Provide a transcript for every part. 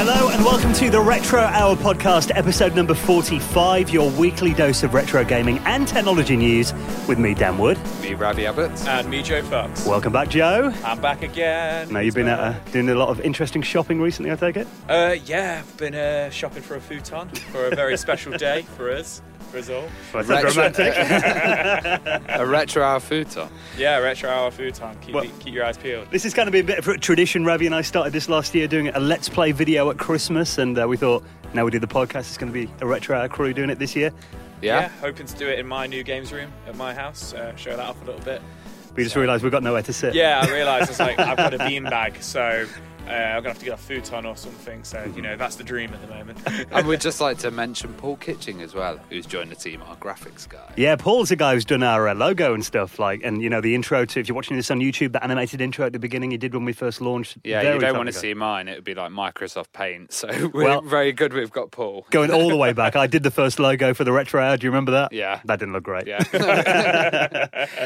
Hello and welcome to the Retro Hour podcast, episode number 45, your weekly dose of retro gaming and technology news with me, Dan Wood. Me, Ravi Abbott. And me, Joe Fox. Welcome back, Joe. I'm back again. Now, you've been uh, doing a lot of interesting shopping recently, I take it? Uh, yeah, I've been uh, shopping for a futon for a very special day for us. For us all. Well, romantic. a retro hour futon. Yeah, retro hour futon. Keep, Well- keep your eyes peeled. This is going to be a bit of a tradition. Ravi and I started this last year doing a Let's Play video at Christmas, and uh, we thought now we do the podcast, it's going to be a Retro Hour crew doing it this year. Yeah. hoping to do it in my new games room at my house. Uh, show that off a little bit. We just realised we've got nowhere to sit. Yeah, I realised it's like I've got a beanbag, so uh, I'm gonna have to get a futon or something. So you know that's the dream at the moment. and we'd just like to mention Paul Kitching as well, who's joined the team, our graphics guy. Yeah, Paul's the guy who's done our uh, logo and stuff, like, and you know the intro to. If you're watching this on YouTube, the animated intro at the beginning he did when we first launched. Yeah, very you don't want to ago. see mine. It would be like Microsoft Paint. So we're Well- very good. We've got Paul. Going all the way back, I did the first logo for the retro hour. Do you remember that? Yeah. that didn't look great. Yeah.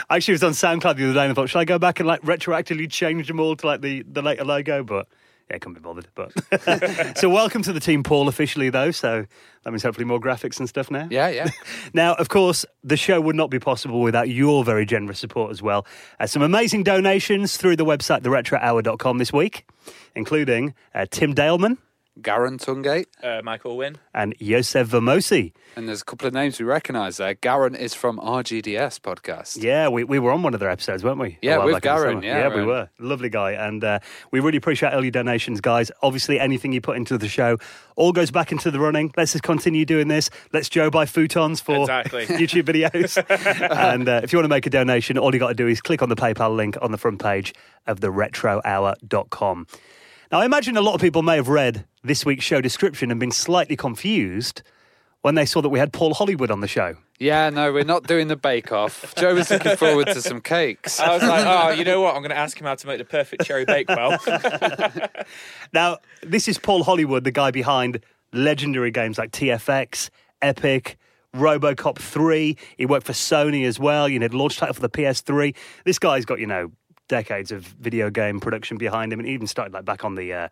I actually was on SoundCloud the other day and I thought, should I go back and like retroactively change them all to like the the later logo? But yeah, I couldn't be bothered. But so welcome to the team, Paul, officially though. So that means hopefully more graphics and stuff now. yeah, yeah. Now, of course, the show would not be possible without your very generous support as well. Uh, some amazing donations through the website, theretrohour.com this week, including uh, Tim Daeleman Garron Tungate. uh, Michael Winn. and Yosef Vamosi. And there's a couple of names we recognise there. Garron is from RGDS podcast. Yeah, we, we were on one of their episodes, weren't we? Yeah, with back Garron, summer. yeah, Yeah, we were. Lovely guy. And uh, we really appreciate all your donations, guys. Obviously, anything you put into the show all goes back into the running. Let's just continue doing this. Let's Joe buy futons for Exactly. YouTube videos. and uh, if you want to make a donation, all you got to do is click on the PayPal link on the front page of the retrohour.com. Now, I imagine a lot of people may have read this week's show description and been slightly confused when they saw that we had Paul Hollywood on the show. Yeah, no, we're not doing the bake off. Joe was looking forward to some cakes. I was like, oh, you know what? I'm going to ask him how to make the perfect cherry bakewell. Now, this is Paul Hollywood, the guy behind legendary games like TFX, Epic, Robocop 3. He worked for Sony as well. You know, launch title for the PS3. This guy's got, you know, decades of video game production behind him and he even started like back on the uh,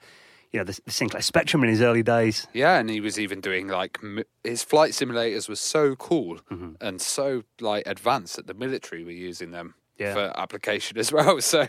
you know, the, the Sinclair Spectrum in his early days. Yeah, and he was even doing like m- his flight simulators were so cool Mm-hmm. and so like advanced that the military were using them Yeah. for application as well. So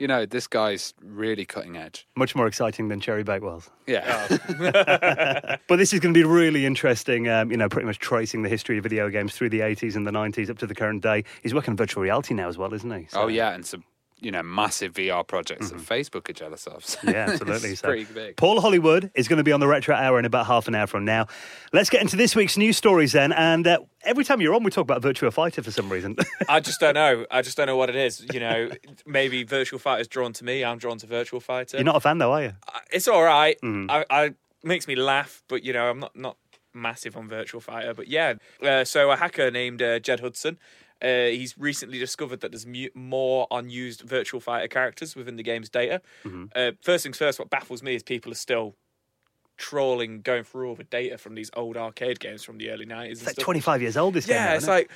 you know, this guy's really cutting edge. Much more exciting than Cherry Bakewells. Yeah, But this is going to be really interesting, um, you know, pretty much tracing the history of video games through the 80s and the 90s up to the current day. He's working on virtual reality now as well, isn't he? So- oh yeah, and some you know massive VR projects that Facebook are jealous of. So Mm-hmm. Yeah, absolutely. it's So, pretty big. Paul Hollywood is going to be on the Retro Hour in about half an hour from now. Let's get into this week's news stories then. And uh, every time you're on, we talk about Virtua Fighter for some reason. I just don't know. I just don't know what it is. You know, maybe Virtua Fighter's drawn to me. I'm drawn to Virtua Fighter. you're not a fan, though, are you? It's all right. Mm. I, I makes me laugh, but you know, I'm not not massive on Virtua Fighter. But yeah, uh, so a hacker named uh, Jed Hudson. Uh, he's recently discovered that there's mu- more unused Virtua Fighter characters within the game's data. Mm-hmm. Uh, first things first, what baffles me is people are still trawling, going through all the data from these old arcade games from the early 90s. It's like stuff. 25 years old, this game. Yeah, now, it's it? like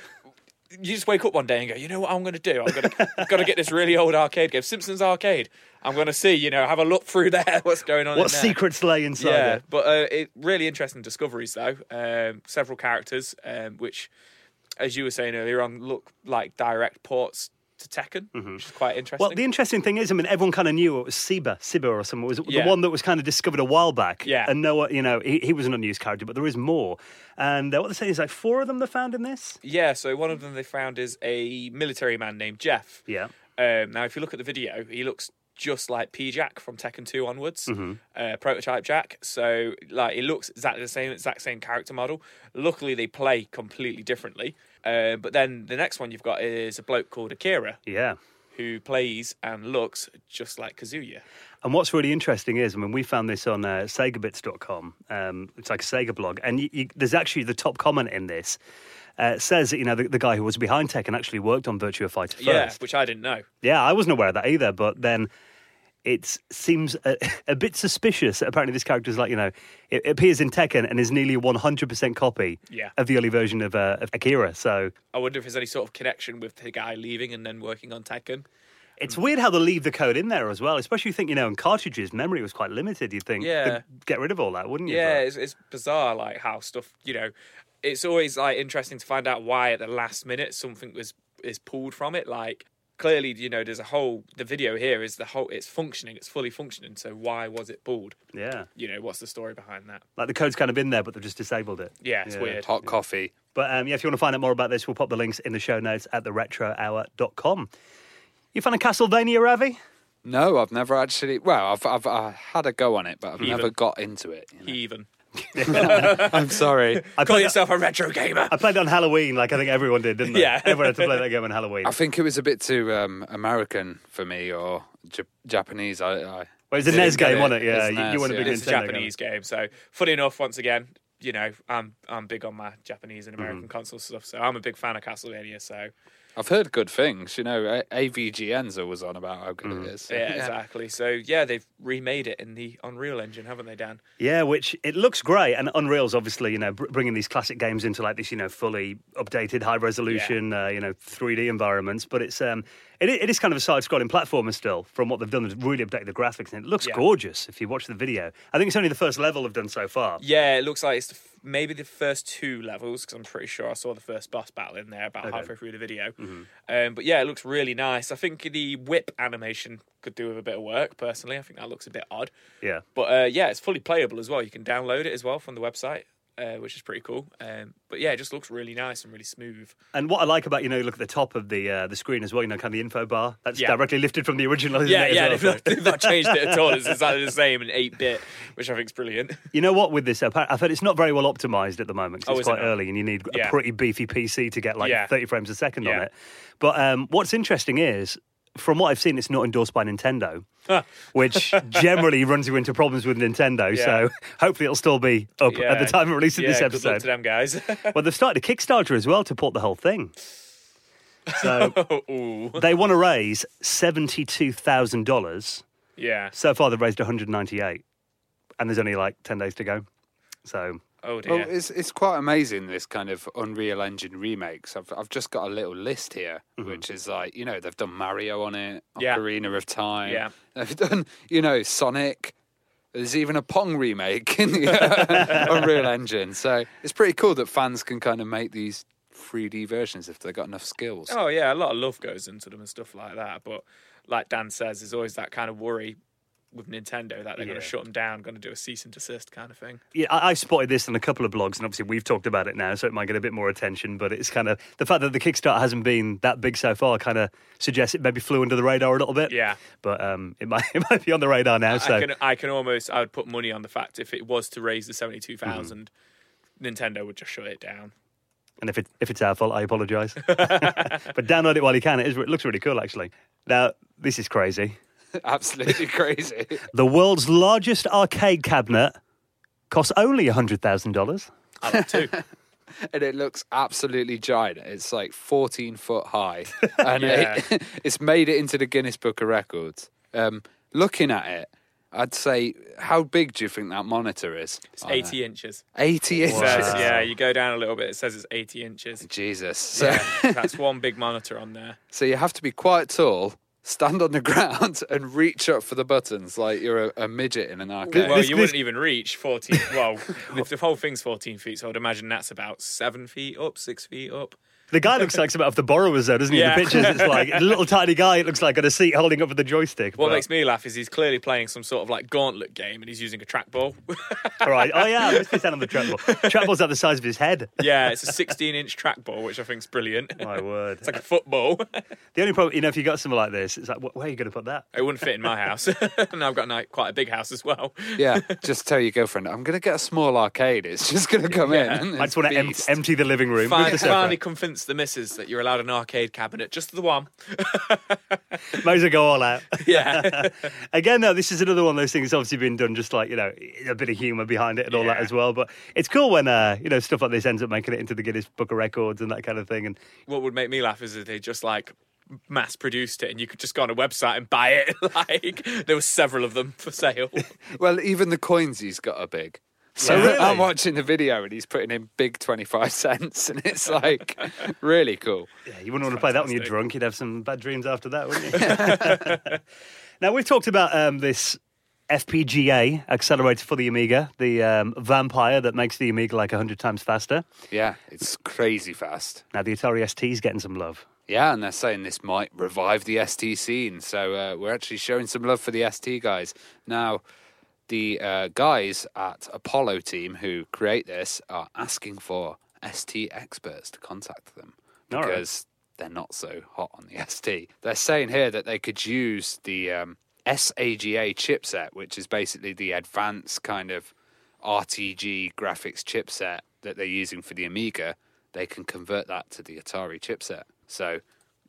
you just wake up one day and go, you know what I'm going to do? I'm going to got to get this really old arcade game, Simpsons Arcade. I'm going to see, you know, have a look through there, what's going on. What in there. secrets lay inside Yeah, it? but uh, it really interesting discoveries though. Um, several characters, um, which, as you were saying earlier on, look like direct ports to Tekken, which is quite interesting. Well, the interesting thing is, I mean, everyone kind of knew it was Siba, Siba or something. Was Yeah. the one that was kind of discovered a while back. Yeah. And no you know, he, he was an unused character, but there is more. And uh, what they're saying is like four of them they found in this. yeah, so one of them they found is a military man named Jeff. Yeah. Um, now, if you look at the video, he looks just like P Jack from Tekken 2 onwards, uh, prototype Jack. So, like, it looks exactly the same, exact same character model. Luckily, they play completely differently. Uh, but then the next one you've got is a bloke called Akira, Yeah. who plays and looks just like Kazuya. And what's really interesting is, I mean, we found this on uh, SegaBits.com. Um, it's like a Sega blog, and you, you, there's actually the top comment in this uh, says that you know the, the guy who was behind Tekken actually worked on Virtua Fighter first. Yeah, which I didn't know. Yeah, I wasn't aware of that either. But then it seems a, a bit suspicious. Apparently, this character is like you know it, it appears in Tekken and is nearly a 100% copy Yeah. of the early version of, uh, of Akira. So I wonder if there's any sort of connection with the guy leaving and then working on Tekken. It's weird how they leave the code in there as well, especially you think, you know, in cartridges, memory was quite limited. You'd think, Yeah. get rid of all that, wouldn't you? Yeah, But- it's, it's bizarre, like how stuff. You know, it's always like interesting to find out why at the last minute something was is pulled from it. Like clearly, you know, there's a whole. The video here is the whole. It's functioning. It's fully functioning. So why was it pulled? yeah. You know, what's the story behind that? Like the code's kind of in there, but they've just disabled it. Yeah, it's Yeah. weird. Hot coffee. But um, yeah, if you want to find out more about this, we'll pop the links in the show notes at theretrohour.com. You fan of Castlevania, Ravi? No, I've never actually. Well, I've I've I had a go on it, but I've Even. never got into it. you know. Heathen. I'm sorry. I Call played, yourself a retro gamer. I played it on Halloween, like I think everyone did, didn't they? Yeah. Everyone had to play that game on Halloween. I think it was a bit too um, American for me or J- Japanese. I, I Well, it's a NES game, it. wasn't it? Yeah, It's you, NES, you weren't a yeah. big It's a Nintendo Japanese game. So, funny enough, once again, you know, I'm I'm big on my Japanese and American Mm-hmm. console stuff. So I'm a big fan of Castlevania. So I've heard good things. You know, A- AVG Enzo was on about how good Mm. it is. yeah, exactly. So yeah, they've remade it in the Unreal Engine, haven't they, Dan? Yeah, which it looks great, and Unreal's obviously you know bringing these classic games into like this you know fully updated, high resolution, uh, you know 3D environments. But it's um it, it is kind of a side-scrolling platformer still. From what they've done, they've really updated the graphics, and it looks Yeah. gorgeous. If you watch the video, I think it's only the first level they've done so far. Yeah, it looks like it's the f- maybe the first two levels because I'm pretty sure I saw the first boss battle in there about Okay. halfway through the video. Um, but yeah, it looks really nice. I think the whip animation could do with a bit of work. Personally, I think that looks a bit odd. Yeah. But uh, yeah, it's fully playable as well. You can download it as well from the website, uh, which is pretty cool. Um, but yeah, it just looks really nice and really smooth. And what I like about you know, look at the top of the uh, the screen as well. You know, kind of the info bar. That's Yeah. directly lifted from the original. Yeah, yeah, well? they've, So- not, they've not changed it at all. It's exactly the same in 8 bit, which I think is brilliant. You know what? With this, I've heard it's not very well optimized at the moment. Oh, it's is it quite early, and you need a pretty beefy PC to get like Yeah. 30 frames a second on it. But um, what's interesting is, from what I've seen, it's not endorsed by Nintendo, which generally runs you into problems with Nintendo. Yeah. So hopefully it'll still be up at the time of releasing yeah, this good luck episode. to them guys. Well, they've started a Kickstarter as well to port the whole thing. So they want to raise seventy-two thousand dollars. Yeah. So far, they've raised one hundred ninety-eight, and there's only like ten days to go. So Oh dear. Well, it's it's quite amazing this kind of Unreal Engine remakes. I've I've just got a little list here, which is like you know they've done Mario on it, Yeah. Ocarina of Time. Yeah. they've done you know Sonic. There's even a Pong remake in the uh, Unreal Engine, so it's pretty cool that fans can kind of make these 3D versions if they've got enough skills. Oh yeah, a lot of love goes into them and stuff like that. But like Dan says, there's always that kind of worry with Nintendo that they're going to shut them down, going to do a cease and desist kind of thing. yeah, I, I spotted this on a couple of blogs, and obviously we've talked about it now, so it might get a bit more attention. But it's kind of the fact that the Kickstarter hasn't been that big so far, kind of suggests it maybe flew under the radar a little bit. Yeah. but um, it might it might be on the radar now. So I can I can almost I would put money on the fact if it was to raise the seventy two thousand, Nintendo would just shut it down. And if it if it's our fault, I apologise. but download it while you can. It, is, it looks really cool, actually. Now, this is crazy. Absolutely crazy. The world's largest arcade cabinet costs only hundred thousand dollars. I love too. and it looks absolutely giant. It's like 14 foot high, and Yeah. it, it's made it into the Guinness Book of Records. Um, looking at it, I'd say, how big do you think that monitor is? It's on it? eighty inches. 80 It inches. says, yeah, you go down a little bit. It says it's eighty inches. Jesus. So, Yeah, that's one big monitor on there. so you have to be quite tall, stand on the ground, and reach up for the buttons like you're a, a midget in an arcade. Well, This- you this- wouldn't even reach 14. Well, the, the whole thing's 14 feet, so I'd imagine that's about seven feet up, six feet up. The guy looks like something off the borrowers, though, doesn't he? Yeah. In the pictures, it's like a little tiny guy. It looks like on a seat holding up with the joystick. What but- makes me laugh is he's clearly playing some sort of like gauntlet game and he's using a trackball. All right. Oh yeah, let's put that on the trackball. Trackball's at the size of his head. yeah, it's a 16 inch trackball, which I think's brilliant. My word. It's like a football. The only problem, you know, if you got something like this, it's like, where are you going to put that? It wouldn't fit in my house. and I've got like, quite a big house as well. yeah, just tell your girlfriend, I'm going to get a small arcade. It's just going to come Yeah. in. I just want to em- empty the living room. move Finally, the sofa. finally convince the missus that you're allowed an arcade cabinet, just the one. Might as well go all out. Yeah. Again, though, this is another one of those things that's obviously been done just like, you know, a bit of humour behind it and all that as well. But it's cool when, uh, you know, stuff like this ends up making it into the Guinness Book of Records and that kind of thing. And what would make me laugh is if they just like mass produced it and you could just go on a website and buy it. like there were several of them for sale. Well, even the coins he's got are big. So really? I'm watching the video and he's putting in big 25 cents and it's like really cool. Yeah, you wouldn't want to play that when you're drunk. You'd have some bad dreams after that, wouldn't you? now, we've talked about um, this FPGA accelerator for the Amiga, the um, vampire that makes the Amiga like 100 times faster. Yeah, it's crazy fast. Now, the Atari ST is getting some love. Yeah, and they're saying this might revive the ST scene. So uh, we're actually showing some love for the ST guys. Now, the uh, guys at Apollo team who create this are asking for ST experts to contact them All right. because they're not so hot on the ST. They're saying here that they could use the um, SAGA chipset, which is basically the advanced kind of RTG graphics chipset that they're using for the Amiga. They can convert that to the Atari chipset. So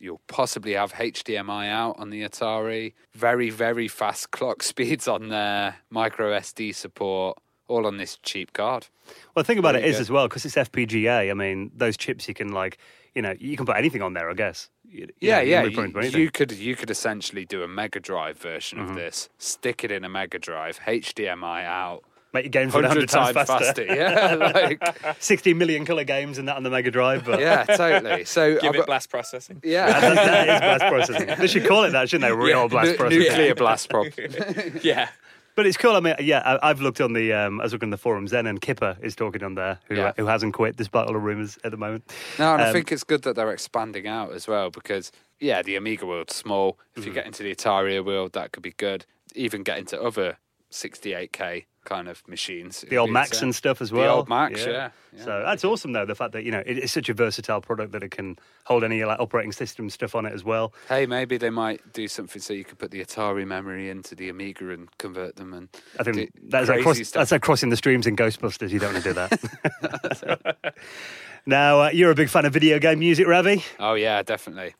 you'll possibly have HDMI out on the Atari, very, very fast clock speeds on there, micro SD support, all on this cheap card. Well, the thing about it Very is good. as well, because it's FPGA, I mean, those chips you can, like, you know, you can put anything on there, I guess. You- you Yeah, know, you yeah. can put it into You, you could you could essentially do a Mega Drive version Mm-hmm. of this, stick it in a Mega Drive, HDMI out, Make your games run 100 times faster. Yeah, like 60 million colour games and that on the Mega Drive. But yeah, totally. So Give I've it got- blast processing. yeah, that, that is blast processing. They should call it that, shouldn't they? Real Yeah, blast Nu- processing. nuclear blast problem. Yeah. But it's cool. I mean, yeah, I, I've looked on the, um, I was looking on the forums then, and Kipper is talking on there, who, Yeah. who hasn't quit despite all the rumours at the moment. No, and I Um, think it's good that they're expanding out as well because, yeah, the Amiga world's small. If Mm-hmm. you get into the Atari world, that could be good. Even get into other 68k kind of machines. The old Macs and stuff as well. The old Macs, yeah, yeah. So that's awesome, though, the fact that, you know, it, it's such a versatile product that it can hold any like, operating system stuff on it as well. Hey, maybe they might do something so you could put the Atari memory into the Amiga and convert them. And I think that's like, cross, that's like crossing the streams in Ghostbusters. You don't want to do that. now, uh, you're a big fan of video game music, Ravi. Oh yeah, definitely.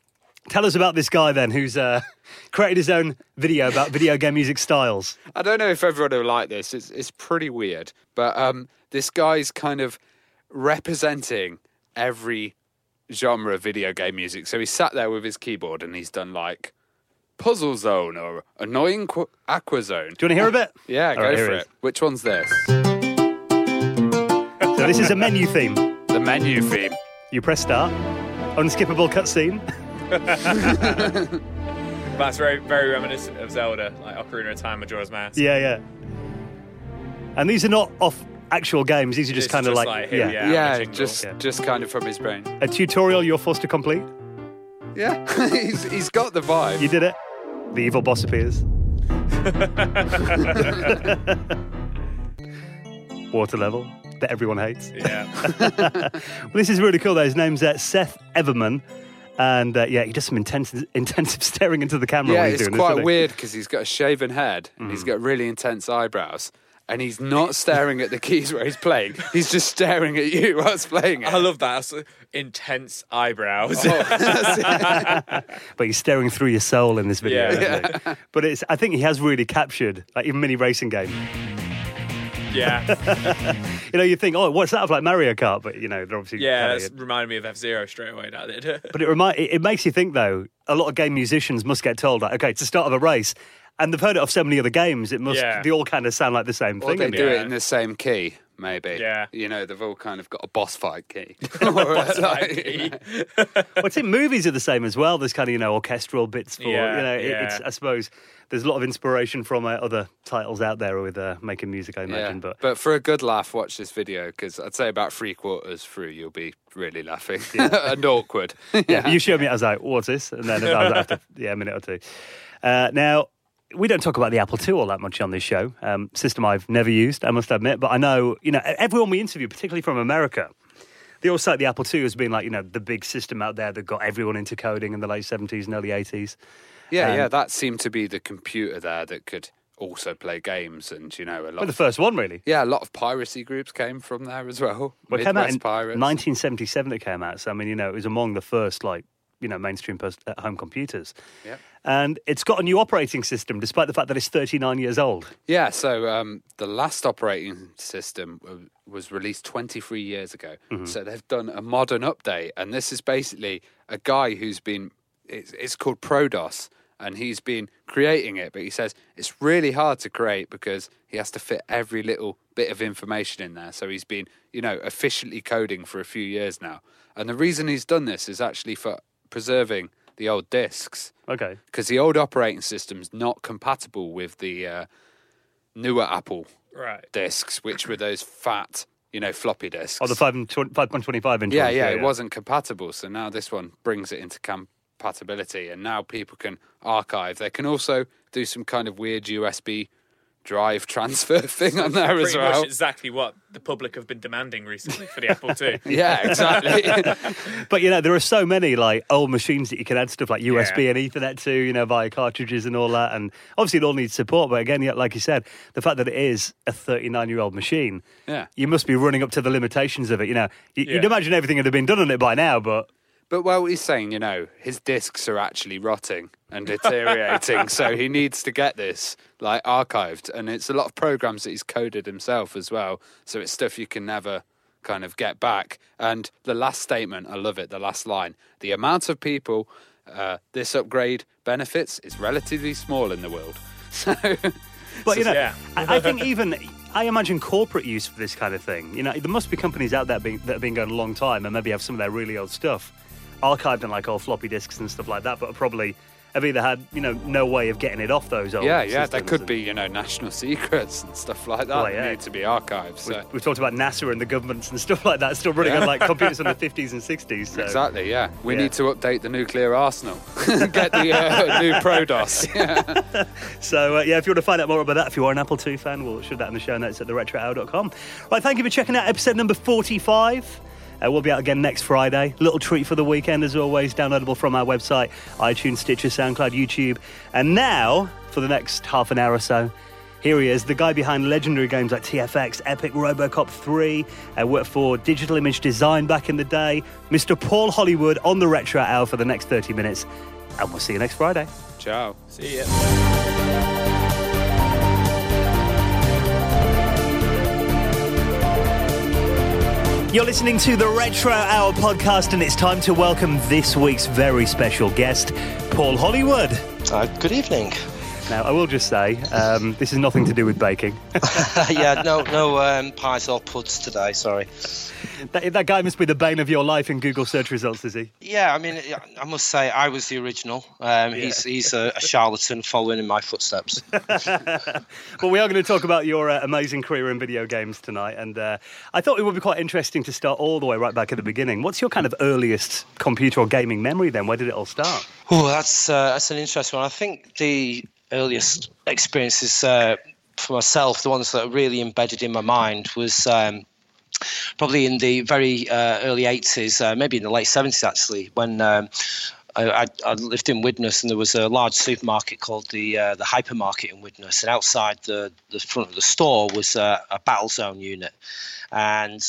Tell us about this guy then, who's uh, created his own video about video game music styles. I don't know if everyone will like this. It's it's pretty weird, but um, this guy's kind of representing every genre of video game music. So he sat there with his keyboard and he's done like Puzzle Zone or Annoying Qu- Aqua Zone. Do you want to hear a bit? Yeah, All go right, for it it. Which one's this? So this is a menu theme. The menu theme. You press start, unskippable cutscene. That's very, very reminiscent of Zelda, like Ocarina of Time, Majora's Mask. Yeah, yeah. And these are not off actual games. These are just It's kind of like, like, here yeah. we are. Yeah, jingle. just Yeah. just kind of from his brain. a tutorial you're forced to complete. Yeah, he's he's got the vibe. You did it. The evil boss appears. Water level that everyone hates. Yeah. Well, this is really cool. Though his name's uh, Seth Everman, and uh, yeah, he does some intense, intensive staring into the camera. Yeah, when he's it's doing quite this, weird because he's got a shaven head and he's got really intense eyebrows. And he's not staring at the keys where he's playing. He's just staring at you whilst playing it. I love that. That's, uh, intense eyebrows. Oh. But he's staring through your soul in this video. Yeah. isn't he? But it's, I think he has really captured, like even mini racing game. yeah. You know, you think, oh, what's that of like Mario Kart? But you know, they're obviously Yeah, kinda- reminded me of F Zero straight away. That did. But it remind it, it makes you think though. A lot of game musicians must get told like, okay, it's the start of a race, and they've heard it of so many other games. It must Yeah. they all kind of sound like the same Or thing. they do it in the same key, maybe. Yeah. You know, they've all kind of got a boss fight key. Boss Like, fight key. Well, it's in movies are the same as well. There's kind of you know orchestral bits for Yeah, you know. It, yeah. it's I suppose there's a lot of inspiration from uh, other titles out there with uh, making music. I Yeah. imagine, but but for a good laugh, watch this video because I'd say about three quarters through, you'll be really laughing and awkward. yeah, you showed me. I was like, "What's this?" And then I was after yeah a minute or two. Uh, now we don't talk about the Apple II all that much on this show. Um, system I've never used, I must admit, but I know you know everyone we interview, particularly from America. They all cite the Apple II as being like you know the big system out there that got everyone into coding in the late seventies and early eighties. Yeah, Um, yeah, that seemed to be the computer there that could also play games, and you know, a lot. But the first one really. yeah, a lot of piracy groups came from there as well. Well, it came out in Pirates. 1977. It came out, so I mean, you know, it was among the first like you know mainstream post at home computers, Yeah. and it's got a new operating system, despite the fact that it's 39 years old. Yeah, so um, the last operating system w- was released 23 years ago. Mm-hmm. So they've done a modern update, and this is basically a guy who's been. It's, it's called ProDOS, and he's been creating it. But he says it's really hard to create because he has to fit every little bit of information in there. So he's been, you know, efficiently coding for a few years now. And the reason he's done this is actually for preserving the old discs Okay. because the old operating system's not compatible with the uh, newer Apple Right. discs, which were those fat, you know, floppy disks. Oh, the 5.25 inch yeah, ones, yeah, it wasn't compatible. So now this one brings it into compatibility, and now people can archive. They can also do some kind of weird USB drive transfer thing on there as Pretty well. much exactly what the public have been demanding recently for the Apple II. Yeah, exactly. But you know, there are so many like old machines that you can add stuff like USB Yeah. and Ethernet to, you know, via cartridges and all that. And obviously, it all needs support. But again, yeah, like you said, the fact that it is a 39 year old machine, Yeah. you must be running up to the limitations of it. You know, you, you'd Yeah. imagine everything would have been done on it by now, but But well, he's saying, you know, his discs are actually rotting and deteriorating, so he needs to get this like archived, and it's a lot of programs that he's coded himself as well. So it's stuff you can never kind of get back. And the last statement, I love it. The last line: the amount of people uh, this upgrade benefits is relatively small in the world. So But you know, Yeah. I, I think even I imagine corporate use for this kind of thing. You know, there must be companies out there being, that have been going a long time and maybe have some of their really old stuff archived on like old floppy disks and stuff like that, but probably have either had you know no way of getting it off those old. yeah, yeah, there systems could be you know national secrets and stuff like that Well, yeah. need to be archived. So. We've, we've talked about NASA and the governments and stuff like that, still running on like computers from the 50s and 60s. So. Exactly, yeah. We Yeah. need to update the nuclear arsenal. Get the uh, new ProDOS. Yeah. So, uh, yeah, if you want to find out more about that, if you are an Apple II fan, we'll show that in the show notes at theretrohour.com. Right, thank you for checking out episode number 45. Uh, we'll be out again next Friday. Little treat for the weekend, as always, downloadable from our website, iTunes, Stitcher, SoundCloud, YouTube. And now, for the next half an hour or so, here he is, the guy behind legendary games like TFX, Epic, Robocop 3, uh, worked for Digital Image Design back in the day, Mr. Paul Hollywood on the Retro Hour for the next 30 minutes. And we'll see you next Friday. Ciao. See ya. You're listening to the Retro Hour podcast, and it's time to welcome this week's very special guest, Paul Hollywood. Uh, good evening. Now, I will just say, um, this is nothing to do with baking. yeah, no, no um, pies or puds today. Sorry. That, that guy must be the bane of your life in Google search results, is he? Yeah, I mean, I must say I was the original. Um, He's he's a, a charlatan following in my footsteps. Well, we are going to talk about your uh, amazing career in video games tonight, and uh, I thought it would be quite interesting to start all the way right back at the beginning. What's your kind of earliest computer or gaming memory then? Where did it all start? Oh, that's uh, that's an interesting one. I think the earliest experiences uh, for myself, the ones that are really embedded in my mind, was. Um, Probably in the very uh, early 80s, uh, maybe in the late 70s actually, when um, I, I, lived in Widnes and there was a large supermarket called the uh, the hypermarket in Widnes, and outside the, the front of the store was uh, a battle zone unit, and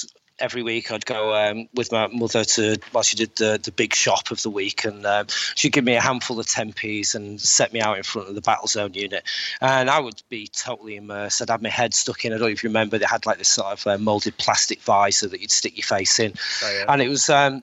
every week I'd go um, with my mother to well she did the, the big shop of the week and um, she'd give me a handful of 10p's and set me out in front of the battle zone unit. And I would be totally immersed. I'd have my head stuck in. I don't even remember. They had like this sort of uh, molded plastic visor that you'd stick your face in. Oh, yeah. and it was um,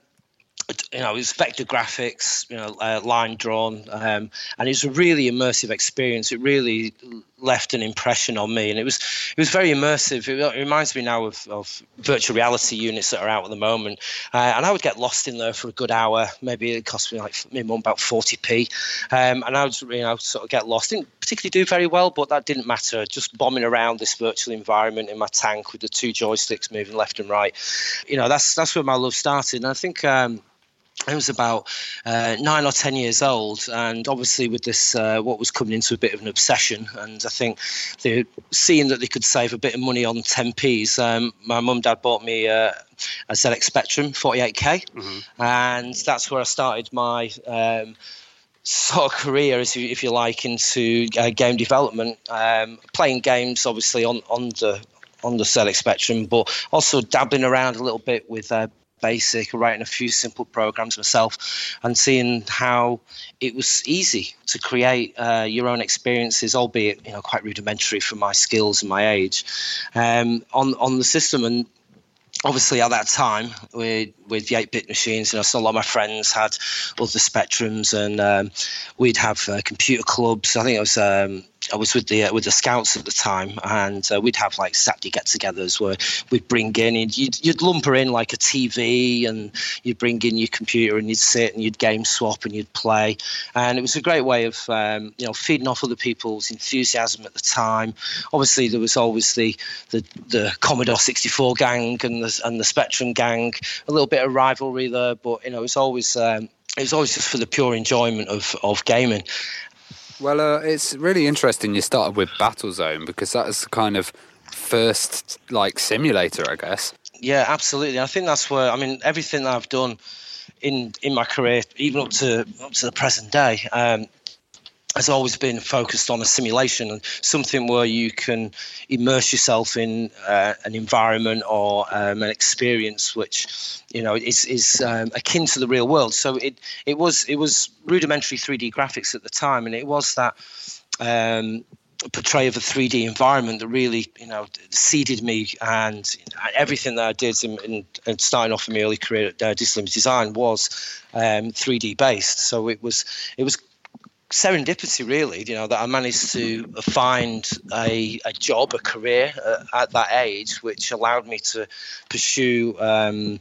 you know, it was vector graphics, you know, uh, line drawn, um, and it was a really immersive experience. It really left an impression on me, and it was it was very immersive. It, it reminds me now of, of virtual reality units that are out at the moment, uh, and I would get lost in there for a good hour. Maybe it cost me like minimum about forty p, um, and I would you know sort of get lost. Didn't particularly do very well, but that didn't matter. Just bombing around this virtual environment in my tank with the two joysticks moving left and right. You know, that's that's where my love started, and I think. Um, I was about uh, nine or ten years old, and obviously with this, uh, what was coming into a bit of an obsession, and I think they seeing that they could save a bit of money on 10p's. Um, my mum and dad bought me uh, a ZX Spectrum 48k, and that's where I started my. Um, sort of career, if you, if you like, into uh, game development, um, playing games obviously on, on the on the ZX Spectrum, but also dabbling around a little bit with uh, basic, writing a few simple programs myself, and seeing how it was easy to create uh, your own experiences, albeit you know quite rudimentary for my skills and my age, um, on on the system and. Obviously, at that time, with with the eight-bit machines, you know, so a lot of my friends had other spectrums, and um, we'd have uh, computer clubs. I think it was um, I was with the uh, with the scouts at the time, and uh, we'd have like Saturday get-togethers where we'd bring in and you'd you'd lumper in like a TV, and you'd bring in your computer, and you'd sit and you'd game swap and you'd play, and it was a great way of um, you know feeding off other people's enthusiasm at the time. Obviously, there was always the the, the Commodore 64 gang and the and the Spectrum gang, a little bit of rivalry there, but you know it's always. Um, it was always just for the pure enjoyment of, of gaming. Well, uh, it's really interesting you started with Battlezone because that is the kind of first like simulator, I guess. Yeah, absolutely. I think that's where I mean everything that I've done in in my career, even up to up to the present day, um, has always been focused on a simulation and something where you can immerse yourself in uh, an environment or um, an experience which you know is is um, akin to the real world. So it it was it was rudimentary 3D graphics at the time, and it was that. Um, portray of a 3D environment that really, you know, seeded me and everything that I did in, in, in starting off in my early career at uh, Design was um, 3D based. So it was it was serendipity, really, you know, that I managed to find a, a job, a career uh, at that age, which allowed me to pursue um,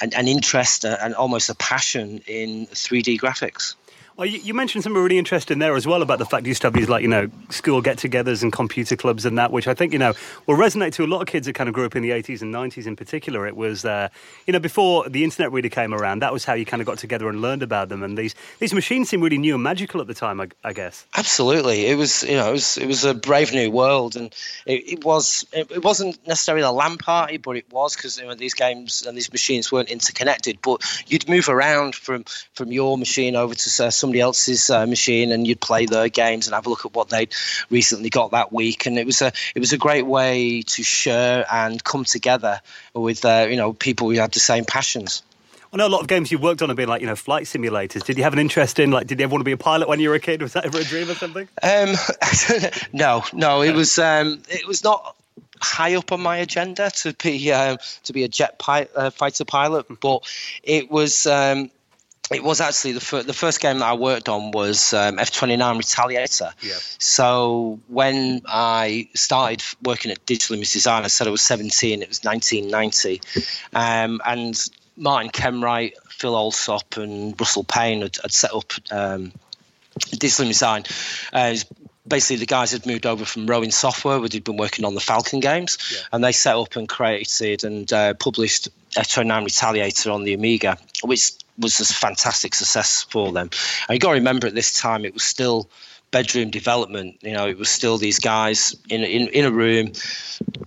an, an interest uh, and almost a passion in 3D graphics. Well, you, you, mentioned something really interesting there as well about the fact you used to have these like you know school get-togethers and computer clubs and that, which I think you know will resonate to a lot of kids that kind of grew up in the 80s and 90s in particular. It was uh, you know before the internet really came around, that was how you kind of got together and learned about them. And these these machines seemed really new and magical at the time, I, I guess. Absolutely, it was you know it was it was a brave new world, and it, it was it, it, wasn't necessarily a LAN party, but it was because you know, these games and these machines weren't interconnected. But you'd move around from from your machine over to uh, somebody else's uh, machine, and you'd play their games and have a look at what they'd recently got that week. And it was a it was a great way to share and come together with uh, you know people who had the same passions. I know a lot of games you've worked on have been like, you know, flight simulators. Did you have an interest in, like, did you ever want to be a pilot when you were a kid? Was that ever a dream or something? Um, no, no, it was, um, it was not high up on my agenda to be, um, to be a jet pi- uh, fighter pilot, but it was, um, it was actually the, fir- the first game that I worked on was um, F29 Retaliator. Yeah. So when I started working at Digital Image Design, I said I was 17. It was 1990, um, and Martin Kenwright, Phil Allsop, and Russell Payne had, had set up um, Digital Image Design. Uh, basically the guys had moved over from Rowan Software, where they'd been working on the Falcon games, yeah. and they set up and created and uh, published F29 Retaliator on the Amiga, which was a fantastic success for them. And you got to remember at this time it was still bedroom development. You know, it was still these guys in in, in a room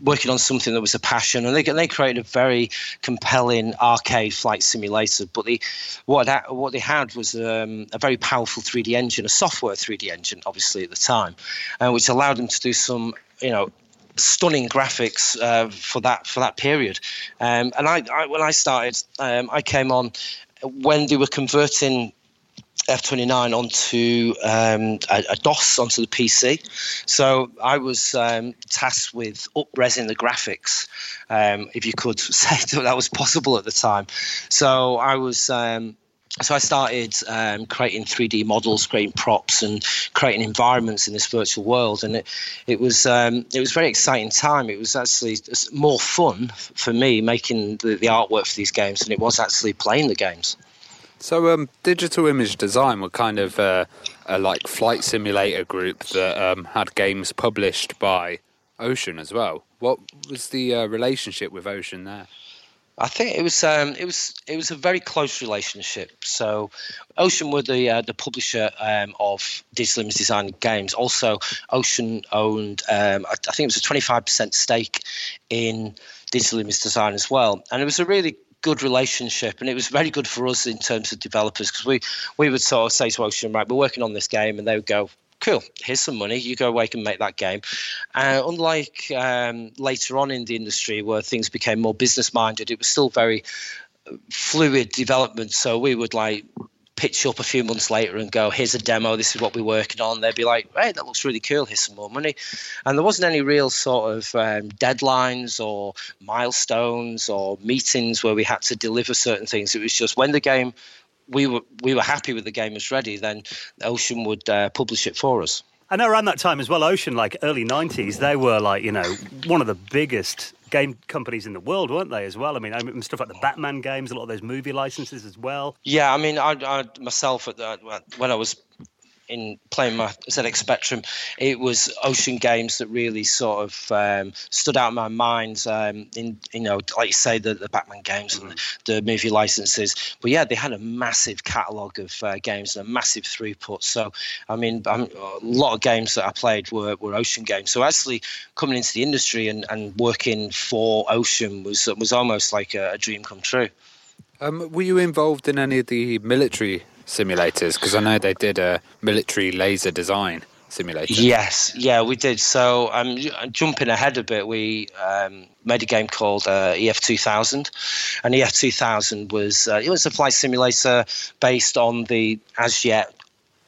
working on something that was a passion, and they they created a very compelling arcade flight simulator. But the what that, what they had was um, a very powerful 3D engine, a software 3D engine, obviously at the time, uh, which allowed them to do some you know stunning graphics uh, for that for that period. Um, and I, I, when I started, um, I came on when they were converting F29 onto um, a, a, DOS onto the PC. So I was um, tasked with upresing the graphics, um, if you could say that, that was possible at the time. So I was um, so I started um, creating 3D models, creating props, and creating environments in this virtual world, and it it was um, it was a very exciting time. It was actually more fun for me making the, the artwork for these games than it was actually playing the games. So, um, digital image design were kind of uh, a like flight simulator group that um, had games published by Ocean as well. What was the uh, relationship with Ocean there? I think it was um, it was it was a very close relationship. So, Ocean were the uh, the publisher um, of Digital Image Design games. Also, Ocean owned um, I, think it was a twenty five percent stake in Digital Image Design as well, and it was a really good relationship, and it was very good for us in terms of developers because we we would sort of say to Ocean, right, we're working on this game, and they would go, cool, here's some money, you go away and make that game. Uh, unlike um, later on in the industry where things became more business minded, it was still very fluid development. So we would like pitch up a few months later and go, here's a demo, this is what we're working on. They'd be like, hey, that looks really cool, here's some more money. And there wasn't any real sort of um, deadlines or milestones or meetings where we had to deliver certain things. It was just when the game, we were, we were happy with the game was ready, then Ocean would uh, publish it for us. I know around that time as well, Ocean, like early 90s, they were like, you know, one of the biggest game companies in the world, weren't they, as well? I mean, I mean stuff like the Batman games, a lot of those movie licenses as well. Yeah, I mean, I, I myself, at the, when I was in playing my ZX Spectrum, it was Ocean Games that really sort of um, stood out in my mind. Um, in you know, like you say, the, the Batman games and the, the movie licenses. But yeah, they had a massive catalogue of uh, games and a massive throughput. So I mean, I'm, a lot of games that I played were, were Ocean games. So actually coming into the industry and, and working for Ocean was was almost like a, a dream come true. Um, were you involved in any of the military simulators? Because I know they did a military laser design simulator. Yes, yeah, we did. So I'm um, jumping ahead a bit. We um, made a game called uh, EF 2000, and EF 2000 was uh, it was a flight simulator based on the as yet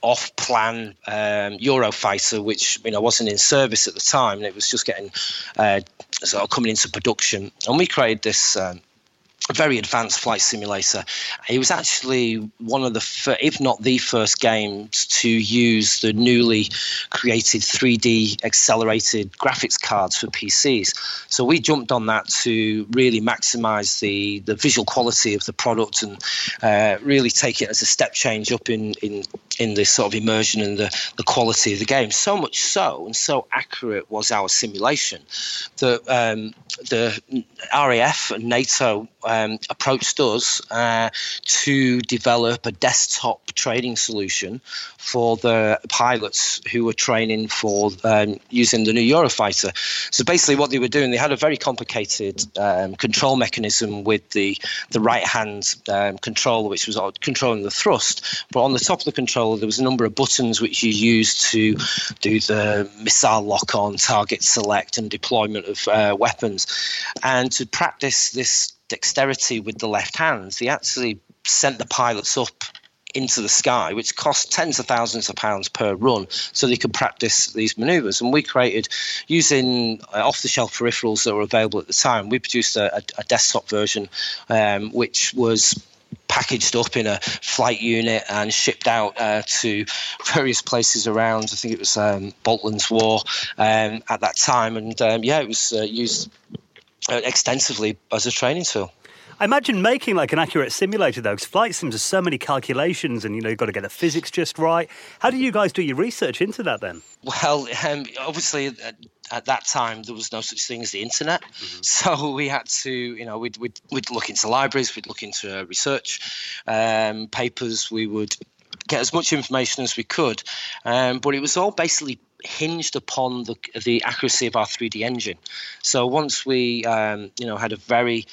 off-plan um, Eurofighter, which you know wasn't in service at the time, and it was just getting uh, sort of coming into production. And we created this um, very advanced flight simulator. It was actually one of the, fir- if not the first games to use the newly created 3D accelerated graphics cards for PCs. So we jumped on that to really maximize the, the visual quality of the product and uh, really take it as a step change up in, in, in the sort of immersion and the, the quality of the game. So much so, and so accurate was our simulation that um, the RAF and NATO um, approached us uh, to develop a desktop training solution for the pilots who were training for um, using the new Eurofighter. So basically, what they were doing, they had a very complicated um, control mechanism with the the right hand um, controller, which was controlling the thrust. But on the top of the there was a number of buttons which you used to do the missile lock on, target select, and deployment of uh, weapons. And to practice this dexterity with the left hand, they actually sent the pilots up into the sky, which cost tens of thousands of pounds per run, so they could practice these maneuvers. And we created, using uh, off the shelf peripherals that were available at the time, we produced a, a, a desktop version um, which was packaged up in a flight unit and shipped out uh, to various places around. I think it was um, Falklands War um, at that time, and um, yeah, it was uh, used uh, extensively as a training tool. I imagine making like an accurate simulator though, because flight sims are so many calculations, and you know you've got to get the physics just right. How do you guys do your research into that then? Well, um, obviously at, at, that time there was no such thing as the internet, mm-hmm. so we had to, you know, we'd, we'd, we'd look into libraries, we'd look into uh, research um, papers, we would get as much information as we could, um, but it was all basically hinged upon the the accuracy of our 3D engine. So once we, um, you know, had a very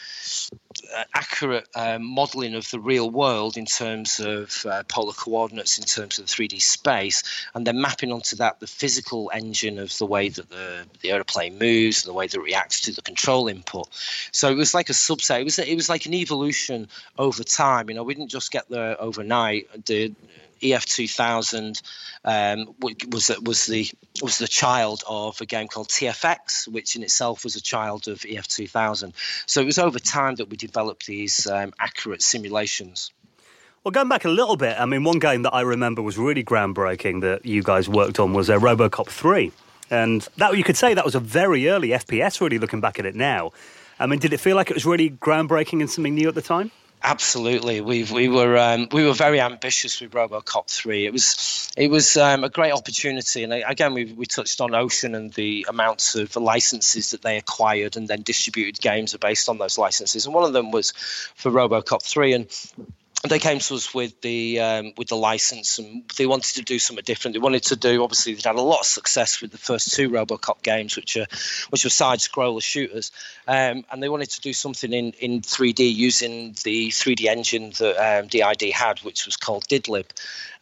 accurate um, modeling of the real world in terms of uh, polar coordinates, in terms of 3D space, and then mapping onto that the physical engine of the way that the, the aeroplane moves, and the way that it reacts to the control input. So it was like a subset. It was it was like an evolution over time. You know, we didn't just get there overnight. The EF 2000 um, was was the was the child of a game called TFX, which in itself was a child of EF 2000. So it was over time that we developed these um, accurate simulations. Well, going back a little bit, I mean, one game that I remember was really groundbreaking that you guys worked on was uh, RoboCop 3. And that you could say that was a very early FPS, really, looking back at it now. I mean, did it feel like it was really groundbreaking and something new at the time? Absolutely, we we were um, we were very ambitious with RoboCop three. It was it was um, a great opportunity, and again we we touched on Ocean and the amounts of licenses that they acquired and then distributed games are based on those licenses, and one of them was for RoboCop three, and they came to us with the um, with the license and they wanted to do something different. They wanted to do obviously they'd had a lot of success with the first two RoboCop games, which are which were side scroller shooters, um, and they wanted to do something in, in 3D using the 3D engine that um, DID had, which was called Didlib.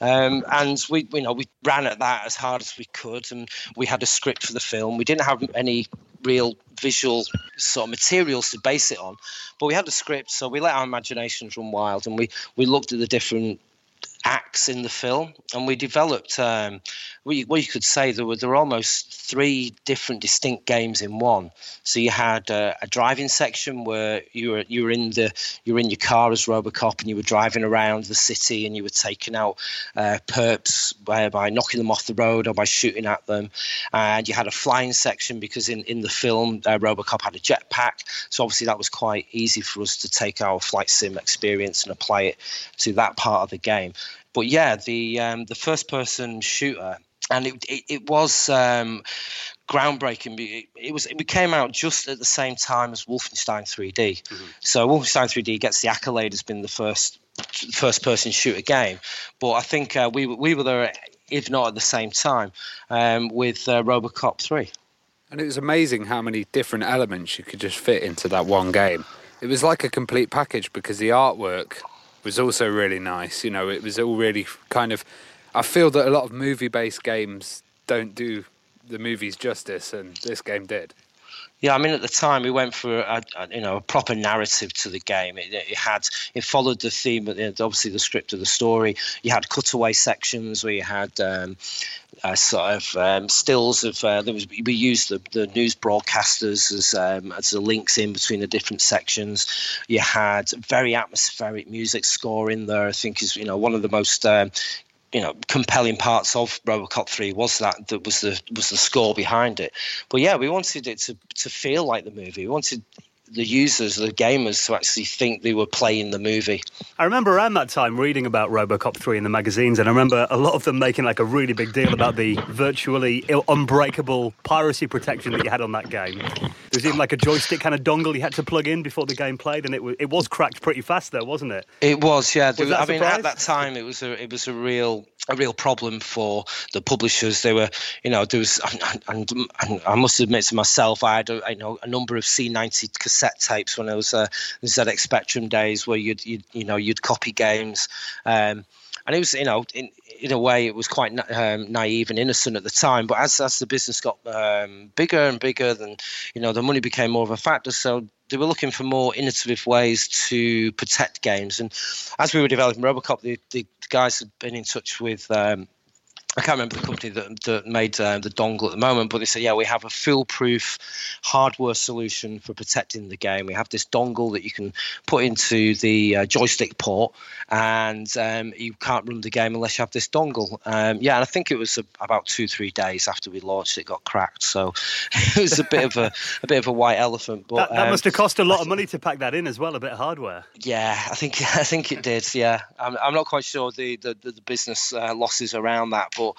Um, and we you know we ran at that as hard as we could, and we had a script for the film. We didn't have any real visual sort of materials to base it on. But we had a script, so we let our imaginations run wild, and we we looked at the different acts in the film, and we developed. Um, what, you, could say there were there were almost three different distinct games in one. So you had uh, a driving section where you were you were in the you were in your car as RoboCop, and you were driving around the city, and you were taking out uh, perps by, by knocking them off the road or by shooting at them. And you had a flying section because in in the film uh, RoboCop had a jetpack, so obviously that was quite easy for us to take our flight sim experience and apply it to that part of the game. But yeah, the um, the first person shooter and it it, it was um, groundbreaking. It, it, was it came out just at the same time as Wolfenstein 3D. Mm-hmm. So Wolfenstein 3D gets the accolade as being the first first person shooter game, but I think uh, we we were there if not at the same time um, with uh, RoboCop 3. And it was amazing how many different elements you could just fit into that one game. It was like a complete package because the artwork was also really nice. You know, it was all really kind of I feel that a lot of movie-based games don't do the movies justice, and this game did. Yeah, I mean, at the time we went for a, a you know a proper narrative to the game. It, it had it followed the theme, of obviously the script of the story. You had cutaway sections where you had um, uh, sort of um, stills of uh, there was we used the, the news broadcasters as um, as the links in between the different sections. You had very atmospheric music score in there. I think is you know one of the most um, you know compelling parts of RoboCop 3 was that that was the was the score behind it. But yeah, we wanted it to to feel like the movie. We wanted the users, the gamers, to actually think they were playing the movie. I remember around that time reading about RoboCop 3 in the magazines, and I remember a lot of them making like a really big deal about the virtually unbreakable piracy protection that you had on that game. There was even like a joystick kind of dongle you had to plug in before the game played, and it was, it was cracked pretty fast, though, wasn't it? It was, yeah. Was I mean, at that time, it was a it was a real a real problem for the publishers. They were, you know, there was, and, and, and I must admit to myself, I had, a, you know, a number of C90 cassette tapes when I was uh, the ZX Spectrum days, where you'd, you'd, you know, you'd copy games. Um, and it was, you know, in, in a way, it was quite um, naive and innocent at the time. But as as the business got um, bigger and bigger, then you know the money became more of a factor. So they were looking for more innovative ways to protect games. And as we were developing RoboCop, the, the guys had been in touch with um, I can't remember the company that, that made uh, the dongle at the moment, but they said, yeah, we have a foolproof hardware solution for protecting the game. We have this dongle that you can put into the uh, joystick port, and um, you can't run the game unless you have this dongle. Um, yeah, and I think it was about two, three days after we launched, it got cracked. So it was a bit of a, a bit of a white elephant. But that, that um, must have cost a lot of money to pack that in as well, a bit of hardware. Yeah, I think I think it did. Yeah, I'm, I'm not quite sure the the, the business uh, losses around that but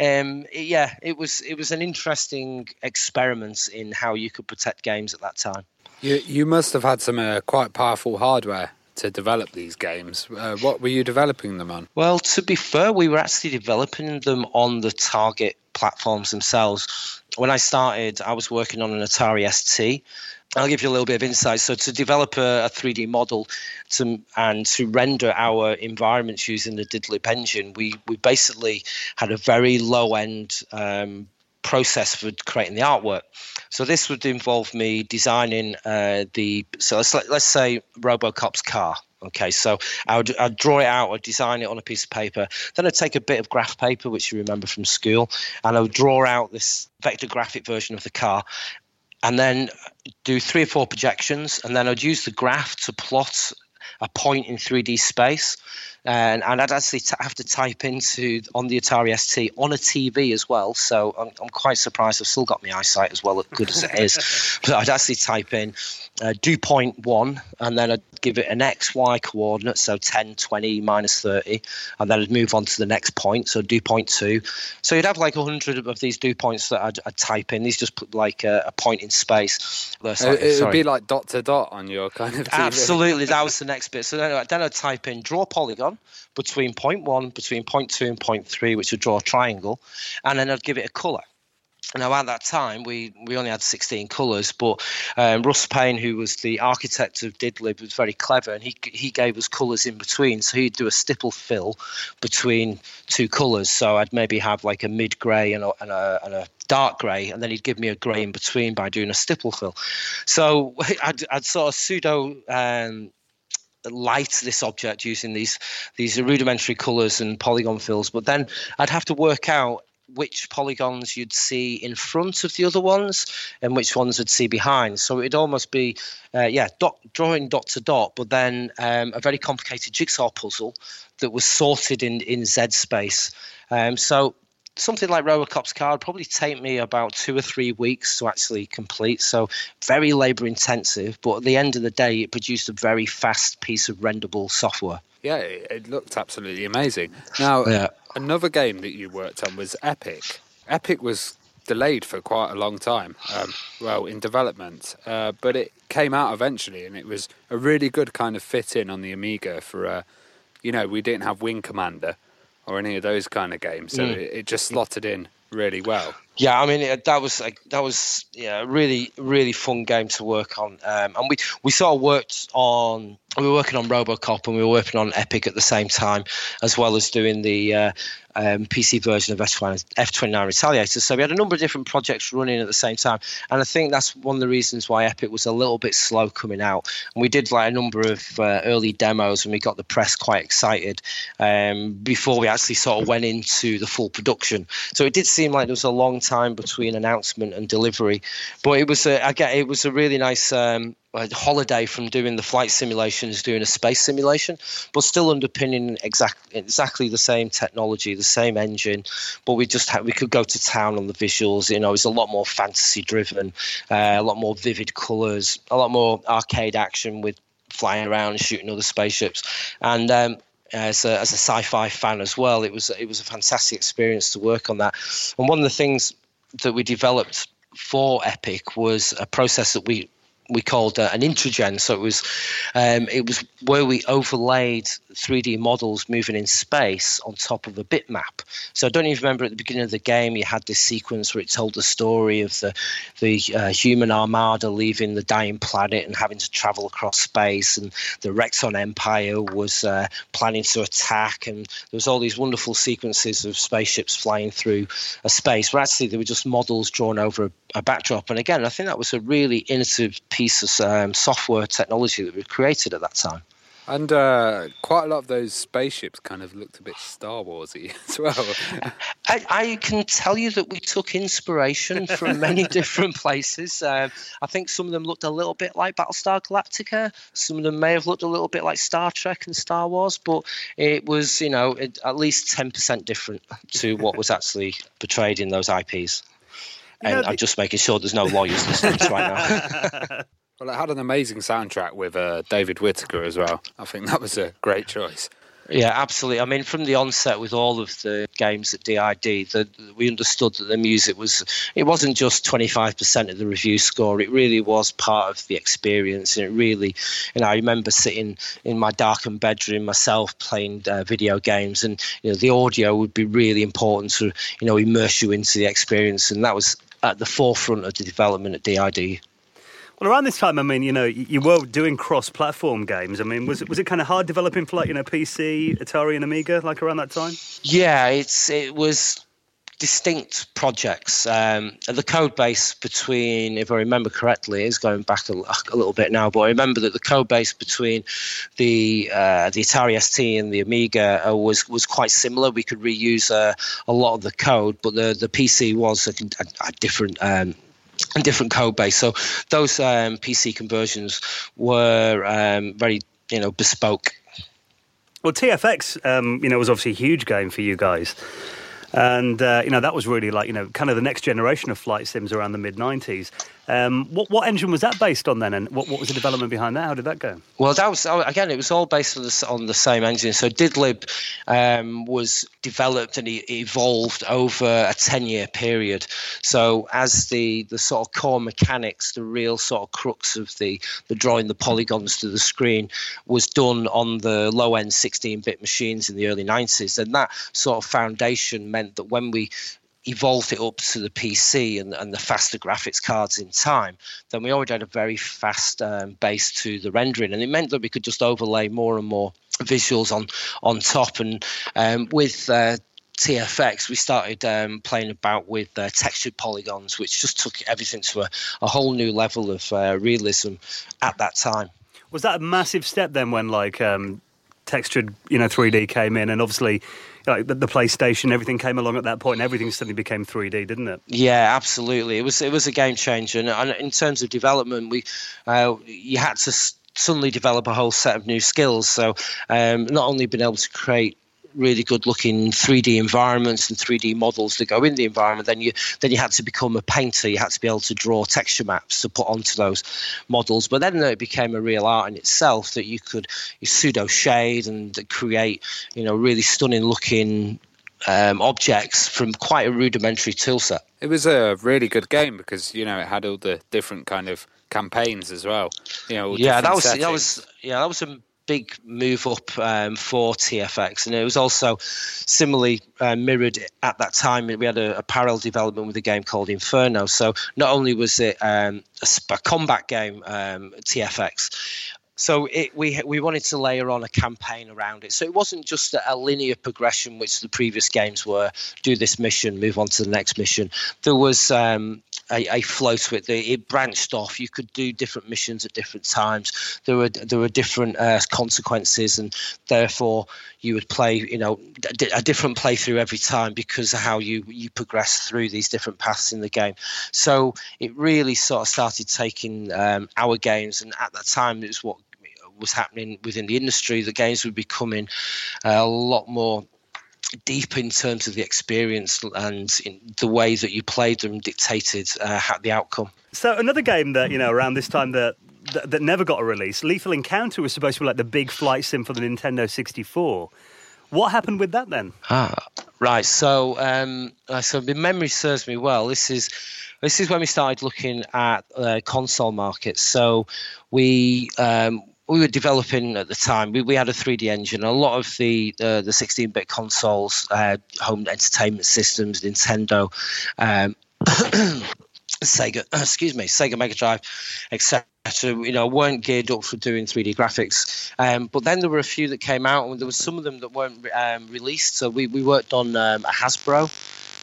um, yeah, it was it was an interesting experiment in how you could protect games at that time. You you must have had some uh, quite powerful hardware to develop these games. Uh, what were you developing them on? Well, to be fair, we were actually developing them on the target platforms themselves. When I started, I was working on an Atari ST, I'll give you a little bit of insight. So, to develop a, a 3D model to, and to render our environments using the DidLib engine, we, we basically had a very low end um, process for creating the artwork. So, this would involve me designing uh, the, so let's, let's say Robocop's car. Okay, so I would I'd draw it out, I'd design it on a piece of paper. Then I'd take a bit of graph paper, which you remember from school, and I would draw out this vector graphic version of the car and then do three or four projections, and then I'd use the graph to plot a point in 3D space. And, and I'd actually t- have to type into on the Atari ST on a TV as well. So I'm, I'm quite surprised I've still got my eyesight as well, as good as it is. but I'd actually type in uh, do point one, and then I'd give it an x, y coordinate, so 10, 20, minus 30, and then I'd move on to the next point, so do point two. So you'd have like 100 of these do points that I'd, I'd type in. These just put like a, a point in space. Like, it would be like dot to dot on your kind of. TV. Absolutely, that was the next bit. So then, then I'd type in draw polygon between point 0.1, between point 0.2 and point 0.3, which would draw a triangle, and then I'd give it a color. Now, at that time, we, we only had 16 colours, but um, Russ Payne, who was the architect of DidLib, was very clever and he, he gave us colours in between. So he'd do a stipple fill between two colours. So I'd maybe have like a mid grey and a, and, a, and a dark grey, and then he'd give me a grey in between by doing a stipple fill. So I'd, I'd sort of pseudo um, light this object using these these rudimentary colors and polygon fills but then i'd have to work out which polygons you'd see in front of the other ones and which ones would see behind. So it'd almost be, uh, yeah, dot, drawing dot to dot, but then um, a very complicated jigsaw puzzle that was sorted in, in Z space. Um, so something like Robocop's card probably take me about two or three weeks to actually complete. So very labor intensive, but at the end of the day, it produced a very fast piece of renderable software. Yeah, it, looked absolutely amazing. Now, Yeah. another game that you worked on was Epic. Epic was delayed for quite a long time, um, well, in development, uh, but it came out eventually, and it was a really good kind of fit in on the Amiga for, uh, you know, we didn't have Wing Commander or any of those kind of games, so mm. it, it just slotted in really well. Yeah, I mean that was like that was yeah a really really fun game to work on, um, and we we sort of worked on we were working on RoboCop and we were working on Epic at the same time, as well as doing the uh, um, PC version of F twenty nine Retaliator. So we had a number of different projects running at the same time, and I think that's one of the reasons why Epic was a little bit slow coming out. And we did like a number of uh, early demos, and we got the press quite excited um, before we actually sort of went into the full production. So it did seem like there was a long time between announcement and delivery, but it was a, I get it was a really nice. Um, holiday from doing the flight simulations, doing a space simulation, but still underpinning exactly exactly the same technology, the same engine. But we just had, we could go to town on the visuals. You know, it's a lot more fantasy driven, uh, a lot more vivid colours, a lot more arcade action with flying around and shooting other spaceships, and. Um, Uh, as a, as a sci-fi fan as well, it was it was a fantastic experience to work on that. And one of the things that we developed for Epic was a process that we we called uh, an introgen. So it was um, it was where we overlaid 3D models moving in space on top of a bitmap. So I don't even remember at the beginning of the game you had this sequence where it told the story of the the uh, human armada leaving the dying planet and having to travel across space, and the Rexon Empire was uh, planning to attack, and there was all these wonderful sequences of spaceships flying through a space. Where actually they were just models drawn over a, a backdrop. And again, I think that was a really innovative piece of um, software technology that we created at that time. And uh, quite a lot of those spaceships kind of looked a bit Star Warsy as well. I, I can tell you that we took inspiration from many different places. Um, I think some of them looked a little bit like Battlestar Galactica. Some of them may have looked a little bit like Star Trek and Star Wars, but it was, you know, it, at least 10% different to what was actually portrayed in those IPs. You know, And I'm the- just making sure there's no lawyers listening to us right now. well, it had an amazing soundtrack with uh, David Whittaker as well. I think that was a great choice. Yeah, absolutely. I mean, from the onset with all of the games at DID, the, we understood that the music was, it wasn't just 25% of the review score, it really was part of the experience. And it really, you know, I remember sitting in my darkened bedroom myself playing uh, video games, and, you know, the audio would be really important to, you know, immerse you into the experience. And that was at the forefront of the development at DID. Well, around this time, I mean, you know, you were doing cross-platform games. I mean, was it was it kind of hard developing for like you know PC, Atari, and Amiga like around that time? Yeah, it's it was distinct projects. Um, the code base between, if I remember correctly, is going back a, a little bit now, but I remember that the code base between the uh, the Atari ST and the Amiga uh, was was quite similar. We could reuse uh, a lot of the code, but the the PC was a, a, a different. Um, different code base. So those um, PC conversions were um, very, you know, bespoke Well, TFX, um, you know, was obviously a huge game for you guys. And, uh, you know, that was really like, you know, kind of the next generation of flight sims around the mid 90s. Um, what, what engine was that based on then? And what, what was the development behind that? How did that go? Well, that was oh, again. It was all based on the, on the same engine. So Didlib um, was developed and evolved over a ten-year period. So as the the sort of core mechanics, the real sort of crux of the the drawing the polygons to the screen was done on the low-end 16-bit machines in the early 90s, and that sort of foundation meant that when we evolved it up to the PC and, and the faster graphics cards in time, then we already had a very fast um, base to the rendering, and it meant that we could just overlay more and more visuals on on top. And um, with uh, TFX, we started um, playing about with uh, textured polygons, which just took everything to a, a whole new level of uh, realism at that time. Was that a massive step then when like um, textured, you know, 3D came in, and obviously, like the, the PlayStation, everything came along at that point, and everything suddenly became 3D, didn't it? Yeah, absolutely. It was it was a game changer, and, and in terms of development, we uh, you had to suddenly develop a whole set of new skills. So um, not only been able to create really good looking 3D environments and 3D models that go in the environment, then you then you had to become a painter. You had to be able to draw texture maps to put onto those models. But then it became a real art in itself that you could pseudo shade and create you know really stunning looking um, objects from quite a rudimentary toolset. It was a really good game because you know it had all the different kind of campaigns as well. You know, yeah, that was settings. that was yeah, that was a big move up um, for TFX, and it was also similarly uh, mirrored at that time. We had a, a, parallel development with a game called Inferno. So not only was it um, a, a, combat game, um, TFX. So it, we we wanted to layer on a campaign around it. So it wasn't just a, linear progression, which the previous games were: do this mission, move on to the next mission. There was um, a, a flow to it. It branched off. You could do different missions at different times. There were there were different uh, consequences, and therefore you would play you know a different playthrough every time because of how you you progress through these different paths in the game. So it really sort of started taking um, our games, and at that time it was what was happening within the industry. The games were becoming uh, a lot more deep in terms of the experience and the way that you played them dictated uh, the outcome. So another game that you know around this time that, that, that never got a release, Lethal Encounter was supposed to be like the big flight sim for the Nintendo 64. What happened with that then? Ah, right. So, um, uh, so the memory serves me well. This is this is when we started looking at uh, console markets. So we um, we were developing at the time. We, we had a 3D engine. A lot of the uh, the 16-bit consoles, uh, home entertainment systems, Nintendo, um, Sega, excuse me, Sega Mega Drive, etc. You know, weren't geared up for doing 3D graphics. Um, but then there were a few that came out, and there were some of them that weren't um, released. So we, we worked on um, a Hasbro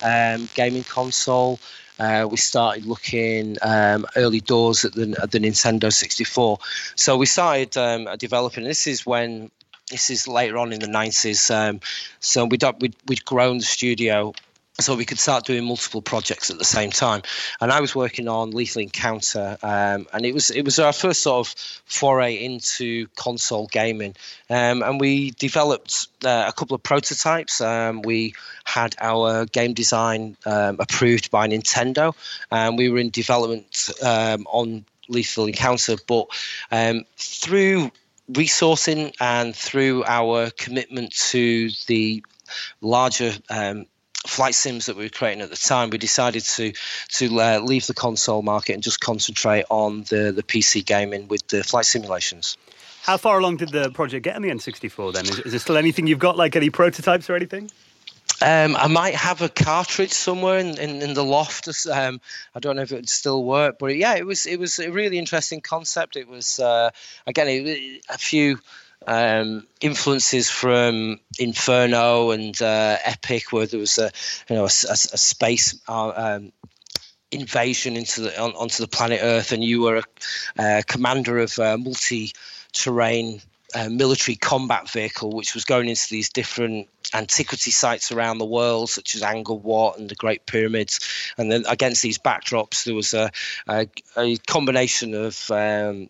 um, gaming console. Uh, we started looking um, early doors at the, at the Nintendo 64. So we started um, developing. This is when this is later on in the 90s. Um, so we'd, we'd, we'd grown the studio so we could start doing multiple projects at the same time. And I was working on Lethal Encounter, um, and it was it was our first sort of foray into console gaming. Um, and we developed uh, a couple of prototypes. Um, we had our game design um, approved by Nintendo, and we were in development um, on Lethal Encounter. But um, through resourcing and through our commitment to the larger um, flight sims that we were creating at the time, we decided to to uh, leave the console market and just concentrate on the the PC gaming with the flight simulations. How far along did the project get on the N64 then? Is, is there still anything you've got, like any prototypes or anything? Um, I might have a cartridge somewhere in, in, in the loft. Um, I don't know if it would still work, but yeah, it was it was a really interesting concept. It was uh, again it, a few um, influences from Inferno and uh, Epic, where there was a you know a, a, a space uh, um, invasion into the on, onto the planet Earth, and you were a, commander of a multi-terrain uh, military combat vehicle, which was going into these different antiquity sites around the world, such as Angkor Wat and the Great Pyramids. And then against these backdrops, there was a, a, a combination of um,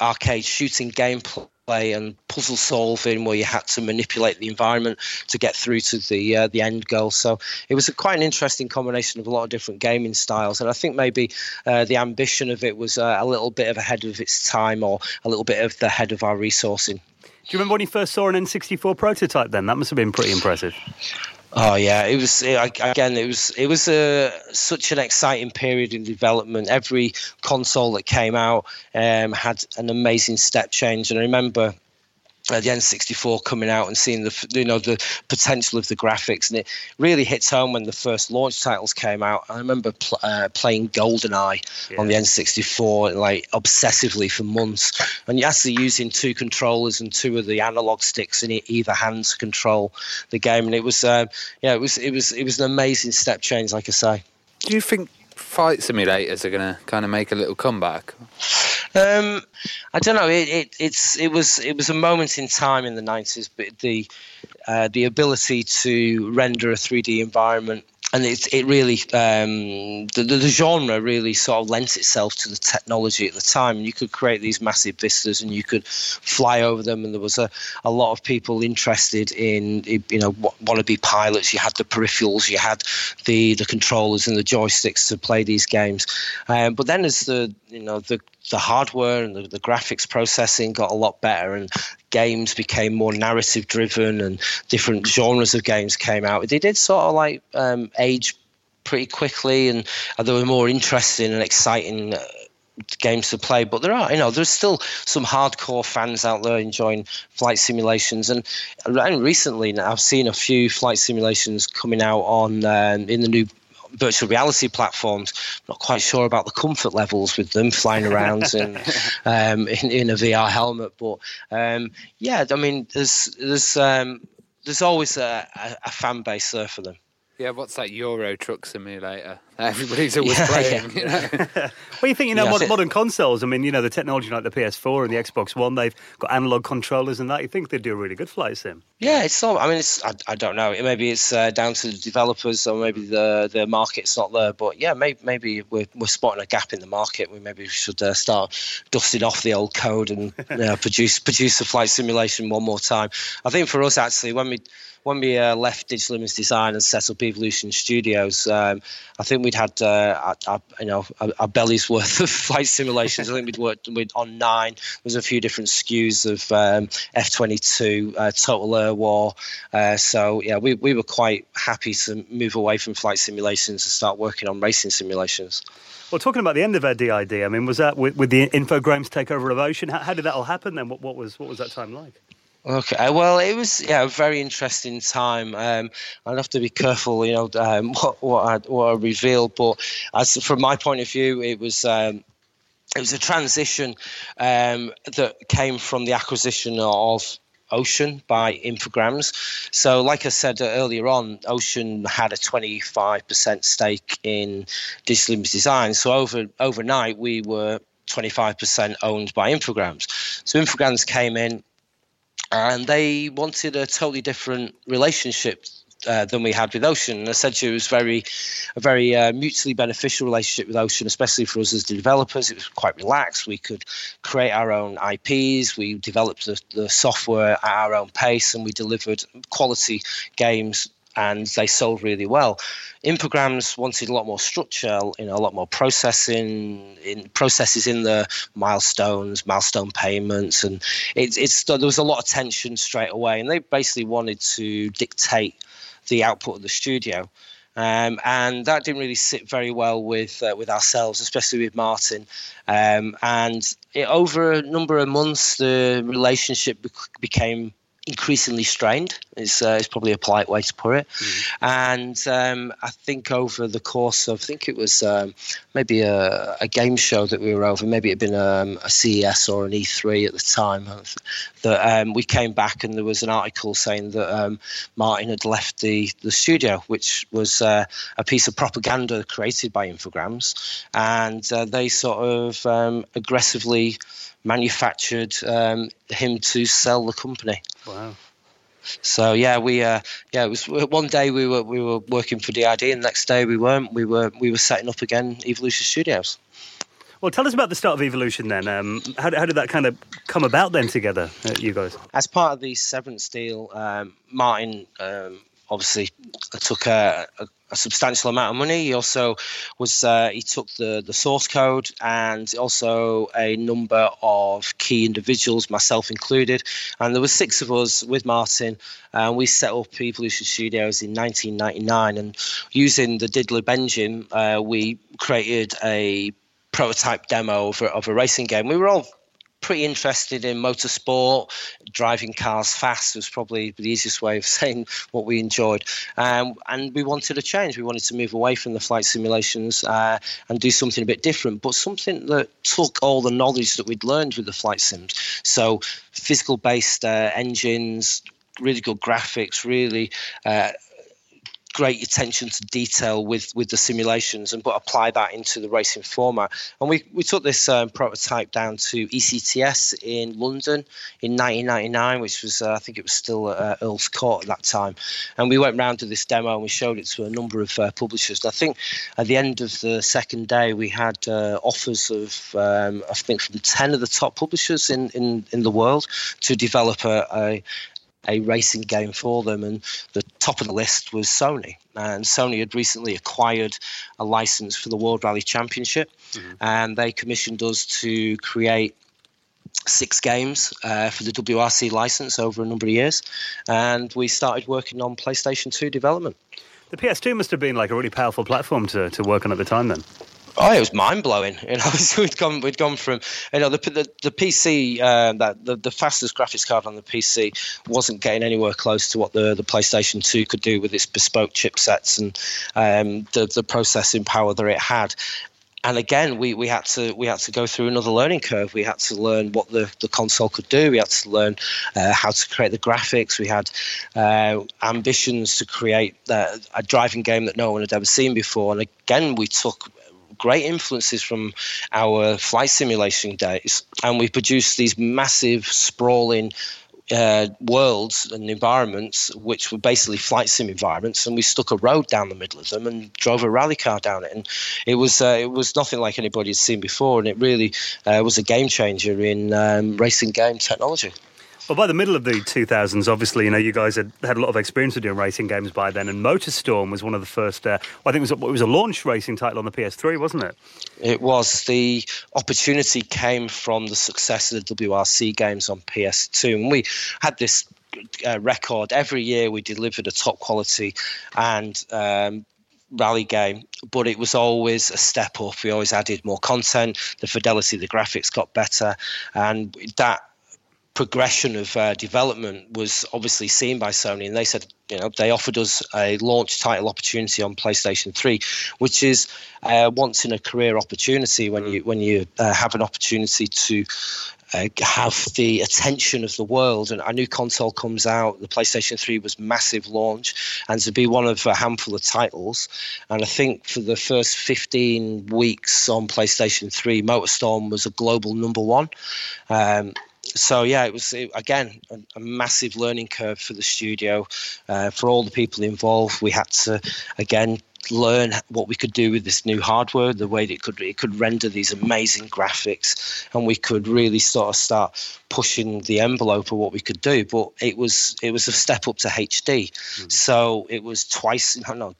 arcade shooting gameplay play and puzzle solving where you had to manipulate the environment to get through to the uh, the end goal. So it was a, quite an interesting combination of a lot of different gaming styles, and I think maybe uh, the ambition of it was uh, a little bit of ahead of its time or a little bit of the head of our resourcing. Do you remember when you first saw an N64 prototype? Then that must have been pretty impressive. Oh yeah, it was it, again. It was it was a such an exciting period in development. Every console that came out um, had an amazing step change, and I remember the N64 coming out and seeing the you know the potential of the graphics, and it really hits home when the first launch titles came out. I remember pl- uh, playing GoldenEye yeah. on the N64 like obsessively for months, and you're actually using two controllers and two of the analog sticks in either hand to control the game, and it was uh, yeah, it was it was it was an amazing step change, like I say. Do you think flight simulators are going to kind of make a little comeback? Um, I don't know. It, it, it's it was it was a moment in time in the nineties, but the uh, the ability to render a three D environment and it, it really um, the, the, genre really sort of lent itself to the technology at the time. And you could create these massive vistas and you could fly over them. And there was a, a lot of people interested in you know want to be pilots. You had the peripherals you had the the controllers and the joysticks to play these games. Um, but then as the you know the the hardware and the, the, graphics processing got a lot better and games became more narrative driven and different genres of games came out they did sort of like um, age pretty quickly and they were more interesting and exciting uh, games to play. But there are you know there's still some hardcore fans out there enjoying flight simulations. And, and recently i've seen a few flight simulations coming out on um, in the new virtual reality platforms. Not quite sure about the comfort levels with them flying around and um, in, in, a VR helmet, but um, yeah, I mean, there's there's um, there's always a, a, a fan base there for them. Yeah, what's that Euro Truck Simulator? Everybody's always yeah, playing. Yeah. You know? well, you think you know yeah, modern, modern, consoles? I mean, you know the technology like the PS4 and the Xbox One. They've got analog controllers and that. You think they'd do a really good flight sim? Yeah, it's not. I mean, it's. I, I don't know. Maybe it's uh, down to the developers, or maybe the the market's not there. But yeah, maybe maybe we're we're spotting a gap in the market. We maybe should uh, start dusting off the old code and produce produce a flight simulation one more time. I think for us actually, when we when we uh, left Digital Image Design and set up Evolution Studios, um, I think we'd had uh, you know a, belly's worth of flight simulations. I think we'd worked with on nine. There's a few different SKUs of um, F22, uh, Total Air War. Uh, so yeah, we we were quite happy to move away from flight simulations and start working on racing simulations. Well, talking about the end of our DID, I mean, was that with, with the Infogrames takeover of Ocean? How, how, did that all happen then? What, what was what was that time like? Okay, uh, well, it was yeah a very interesting time. Um, I'd have to be careful, you know, um, what what I, what I reveal, but as from my point of view, it was. Um, it was a transition um, that came from the acquisition of Ocean by Infogrames. So, like I said earlier on, Ocean had a 25% stake in Digital Design. So, over overnight, we were 25% owned by Infogrames. So, Infogrames came in, and they wanted a totally different relationship uh, than we had with Ocean. And essentially, it was very, a very uh, mutually beneficial relationship with Ocean, especially for us as developers. It was quite relaxed. We could create our own IPs. We developed the, the software at our own pace, and we delivered quality games and they sold really well. Infogrames wanted a lot more structure, you know, a lot more processing, in processes in the milestones, milestone payments, and it, it's there was a lot of tension straight away, and they basically wanted to dictate the output of the studio. Um, and that didn't really sit very well with uh, with ourselves, especially with Martin. Um, and it, over a number of months, the relationship became increasingly strained. Is, uh, is probably a polite way to put it. Mm-hmm. And um, I think over the course of, I think it was um, maybe a, a, game show that we were over, maybe it had been um, a CES or an E3 at the time, that um, we came back and there was an article saying that um, Martin had left the, the studio, which was uh, a piece of propaganda created by Infogrames. And uh, they sort of um, aggressively manufactured um, him to sell the company. Wow. So yeah, we uh, yeah it was one day we were we were working for DID, and the next day we weren't. We were we were setting up again Evolution Studios. Well, tell us about the start of Evolution then. Um, how, how, did that kind of come about then together, uh, you guys? As part of the Severance deal, um, Martin um, obviously took a, a, a, substantial amount of money. He also was uh, he took the the source code and also a number of key individuals, myself included, and there were six of us with Martin. And we set up Evolution Studios in 1999, and using the Didlib engine, uh, we created a prototype demo of a, of a racing game. We were all pretty interested in motorsport. Driving cars fast was probably the easiest way of saying what we enjoyed. Um, and we wanted a change. We wanted to move away from the flight simulations uh, and do something a bit different, but something that took all the knowledge that we'd learned with the flight sims. So, physical based uh, engines, really good graphics, really. Uh, great attention to detail with with the simulations and but apply that into the racing format. And we we took this um, prototype down to ECTS in London in 1999 which was uh, I think it was still uh, Earl's Court at that time. And we went round to this demo and we showed it to a number of uh, publishers. And I think at the end of the second day we had uh, offers of um, I think from 10 of the top publishers in in, in the world to develop a, a a racing game for them. And the top of the list was Sony. And Sony had recently acquired a license for the World Rally Championship, mm-hmm. and they commissioned us to create six games uh, for the WRC license over a number of years. And we started working on PlayStation 2 development. The PS2 must have been like a really powerful platform to, to work on at the time then. Oh, it was mind blowing. You know, we'd gone we'd gone from you know the the, the PC uh, that the, the fastest graphics card on the PC wasn't getting anywhere close to what the, the PlayStation Two could do with its bespoke chipsets and um, the the processing power that it had. And again, we, we had to we had to go through another learning curve. We had to learn what the, the console could do. We had to learn uh, how to create the graphics. We had uh, ambitions to create uh, a driving game that no one had ever seen before. And again, we took great influences from our flight simulation days, and we produced these massive, sprawling uh, worlds and environments, which were basically flight sim environments, and we stuck a road down the middle of them and drove a rally car down it, and it was uh, it was nothing like anybody had seen before, and it really uh, was a game changer in um, racing game technology. Well, by the middle of the 2000s, obviously, you know, you guys had had a lot of experience with doing racing games by then, and MotorStorm was one of the first. Uh, well, I think it was, a, it was a launch racing title on the PS3, wasn't it? It was. The opportunity came from the success of the WRC games on PS2, and we had this uh, record every year. We delivered a top quality and um, rally game, but it was always a step up. We always added more content. The fidelity the graphics got better, and that progression of uh, development was obviously seen by Sony, and they said, you know, they offered us a launch title opportunity on PlayStation 3, which is uh, once in a career opportunity when you when you uh, have an opportunity to. Uh, have the attention of the world, and a new console comes out. The PlayStation 3 was massive launch, and to be one of a handful of titles. And I think for the first 15 weeks on PlayStation 3, MotorStorm was a global number one. Um, so yeah, it was it, again a, a, massive learning curve for the studio, uh, for all the people involved. We had to again learn what we could do with this new hardware, the way that it could it could render these amazing graphics, and we could really sort of start pushing the envelope of what we could do. But it was it was a step up to HD, mm-hmm. so it was twice, no, no,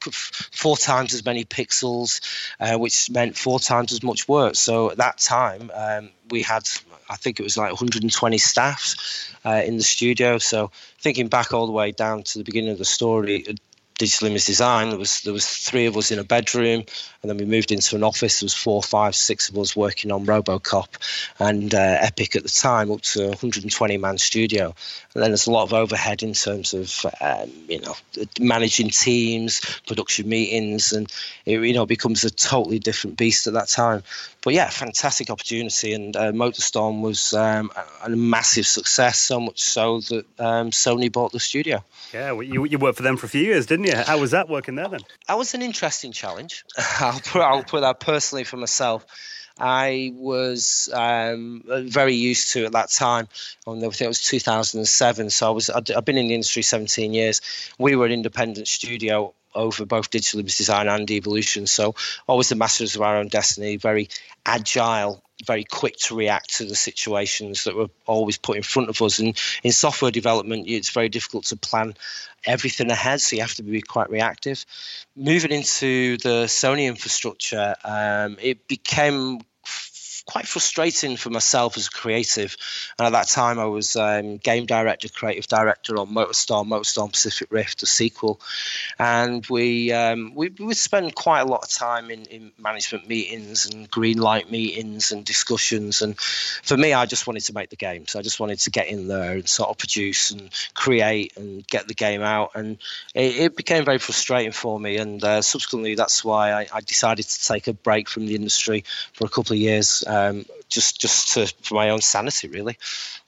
four times as many pixels, uh, which meant four times as much work. So at that time, um, we had I think it was like 120 staffs uh, in the studio. So thinking back all the way down to the beginning of the story, digital image design. There was there was three of us in a bedroom, and then we moved into an office. There was four, five, six of us working on RoboCop and uh, Epic at the time, up to 120 man studio. And then there's a lot of overhead in terms of um, you know managing teams, production meetings, and it you know becomes a totally different beast at that time. But yeah, fantastic opportunity, and uh, MotorStorm was um, a, a, massive success. So much so that um, Sony bought the studio. Yeah, well, you you worked for them for a few years, didn't you? How was that working there then? That was an interesting challenge. I'll put I'll put that personally for myself. I was um, very used to at that time. I think it was 2007. So I was I'd, I've been in the industry 17 years. We were an independent studio over both digital image design and evolution. So always the masters of our own destiny, very agile, very quick to react to the situations that were always put in front of us. And in software development, it's very difficult to plan everything ahead, so you have to be quite reactive. Moving into the Sony infrastructure, um, it became quite frustrating for myself as a creative. And at that time, I was um, game director, creative director on MotorStorm, MotorStorm Pacific Rift, a sequel. And we um, we would spend quite a lot of time in, in management meetings and green light meetings and discussions. And for me, I just wanted to make the game. So I just wanted to get in there and sort of produce and create and get the game out. And it, it became very frustrating for me. And uh, subsequently, that's why I, I, decided to take a break from the industry for a couple of years um, just just to, for my own sanity, really.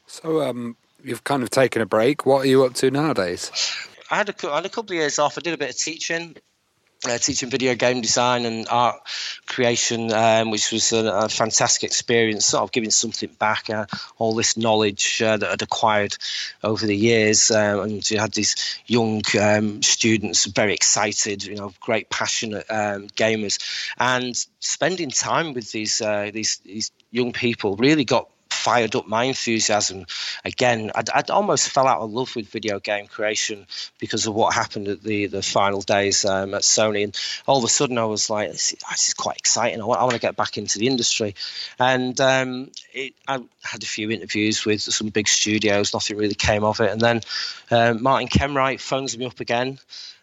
So um, you've kind of taken a break. What are you up to nowadays? I had a, I had a couple of years off. I did a bit of teaching uh, teaching video game design and art creation, um, which was a, a, fantastic experience, sort of giving something back, uh, all this knowledge uh, that I'd acquired over the years. Um, and you had these young um, students, very excited, you know, great, passionate um, gamers. And spending time with these, uh, these, these young people really got fired up my enthusiasm again. I'd, I'd, almost fell out of love with video game creation because of what happened at the, the final days um, at Sony. And all of a sudden, I was like, this, this is quite exciting. I want, I want, to get back into the industry. And um, it, I had a few interviews with some big studios, nothing really came of it. And then um, Martin Kenwright phones me up again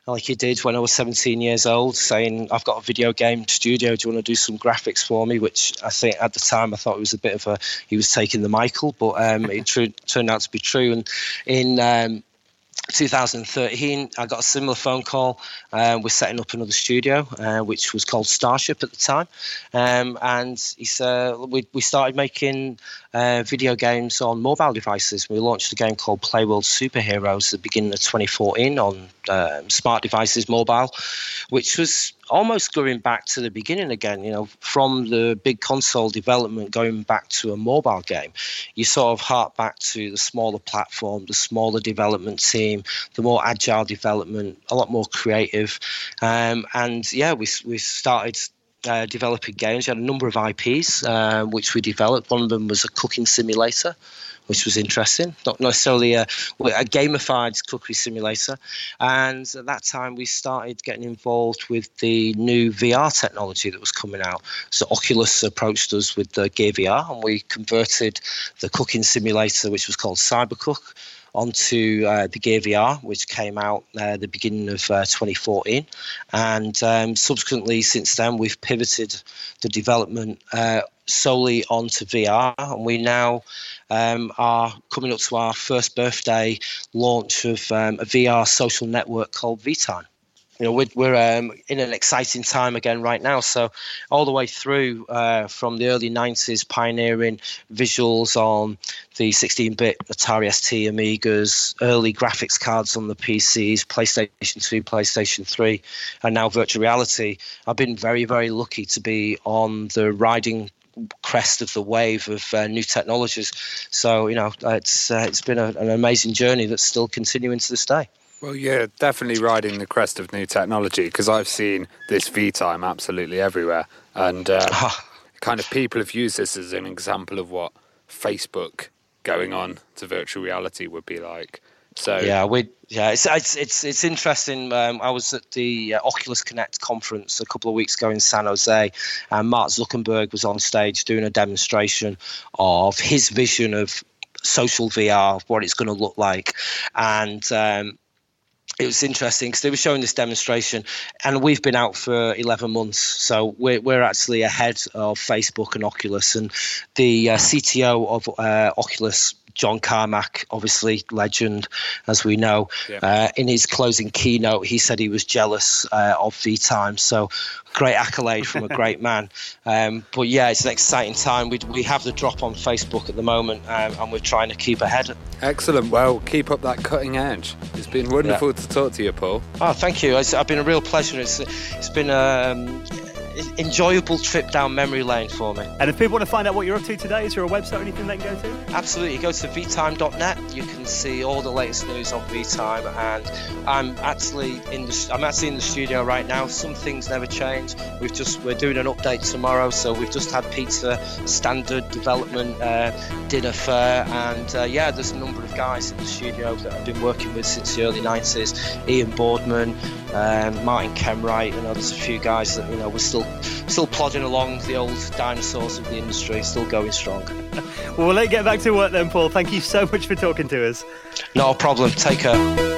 like he did when I was 17 years old, saying, I've got a video game studio. Do you want to do some graphics for me? Which I think at the time I thought it was a bit of a, he was taking the Michael, but um, it tr- turned out to be true. And in um, 2013, I got a similar phone call. Uh, we're setting up another studio, uh, which was called Starship at the time. Um, and he said we, we started making uh, video games on mobile devices. We launched a game called Playworld Superheroes at the beginning of 2014 on um, smart devices mobile, which was almost going back to the beginning again, you know, from the big console development going back to a mobile game. You sort of hark back to the smaller platform, the smaller development team, the more agile development, a lot more creative. Um, and yeah, we, we started uh, developing games. We had a number of IPs uh, which we developed. One of them was a cooking simulator, which was interesting. Not necessarily a, a gamified cooking simulator. And at that time, we started getting involved with the new VR technology that was coming out. So Oculus approached us with the Gear VR, and we converted the cooking simulator, which was called CyberCook onto uh, the Gear VR, which came out uh, the beginning of uh, 2014. And um, subsequently, since then, we've pivoted the development uh, solely onto VR, and we now um, are coming up to our first birthday launch of um, a VR social network called vTime you know, we're, we're um, in an exciting time again right now. So, all the way through uh, from the early 90s, pioneering visuals on the 16 bit Atari ST Amigas, early graphics cards on the PCs, PlayStation 2, PlayStation 3, and now virtual reality. I've been very, very lucky to be on the riding crest of the wave of uh, new technologies. So, you know, it's, uh, it's been a, an amazing journey that's still continuing to this day. Well, you're definitely riding the crest of new technology because I've seen this vTime absolutely everywhere, and uh, ah. kind of people have used this as an example of what Facebook going on to virtual reality would be like. So yeah, we yeah, it's it's it's, it's interesting. Um, I was at the uh, Oculus Connect conference a couple of weeks ago in San Jose, and Mark Zuckerberg was on stage doing a demonstration of his vision of social VR, what it's going to look like, and um, it was interesting because they were showing this demonstration, and we've been out for 11 months, so we're, we're actually ahead of Facebook and Oculus. And the uh, CTO of uh, Oculus John Carmack, obviously legend, as we know. Yeah. Uh, in his closing keynote, he said he was jealous uh, of vTime. So great accolade from a great man. Um, but yeah, it's an exciting time. We, we have the drop on Facebook at the moment, um, and we're trying to keep ahead. Excellent. Well, keep up that cutting edge. It's been wonderful yeah. to talk to you, Paul. Oh, thank you. It's, it's been a real pleasure. It's, it's been um, enjoyable trip down memory lane for me. And if people want to find out what you're up to today, is there a website or anything they can go to? Absolutely. Go to vtime.net. You can see all the latest news on vTime. And I'm actually in the I'm actually in the studio right now. Some things never change. We've just we're doing an update tomorrow, so we've just had pizza standard development uh, dinner fare, and uh, yeah, there's a number of guys in the studio that I've been working with since the early 90s. Ian Boardman, um, Martin Kenwright. You know, there's a few guys that you know we're still still plodding along the old dinosaurs of the industry, still going strong. well, we'll let you get back to work then, Paul. Thank you so much for talking to us. No problem. Take care.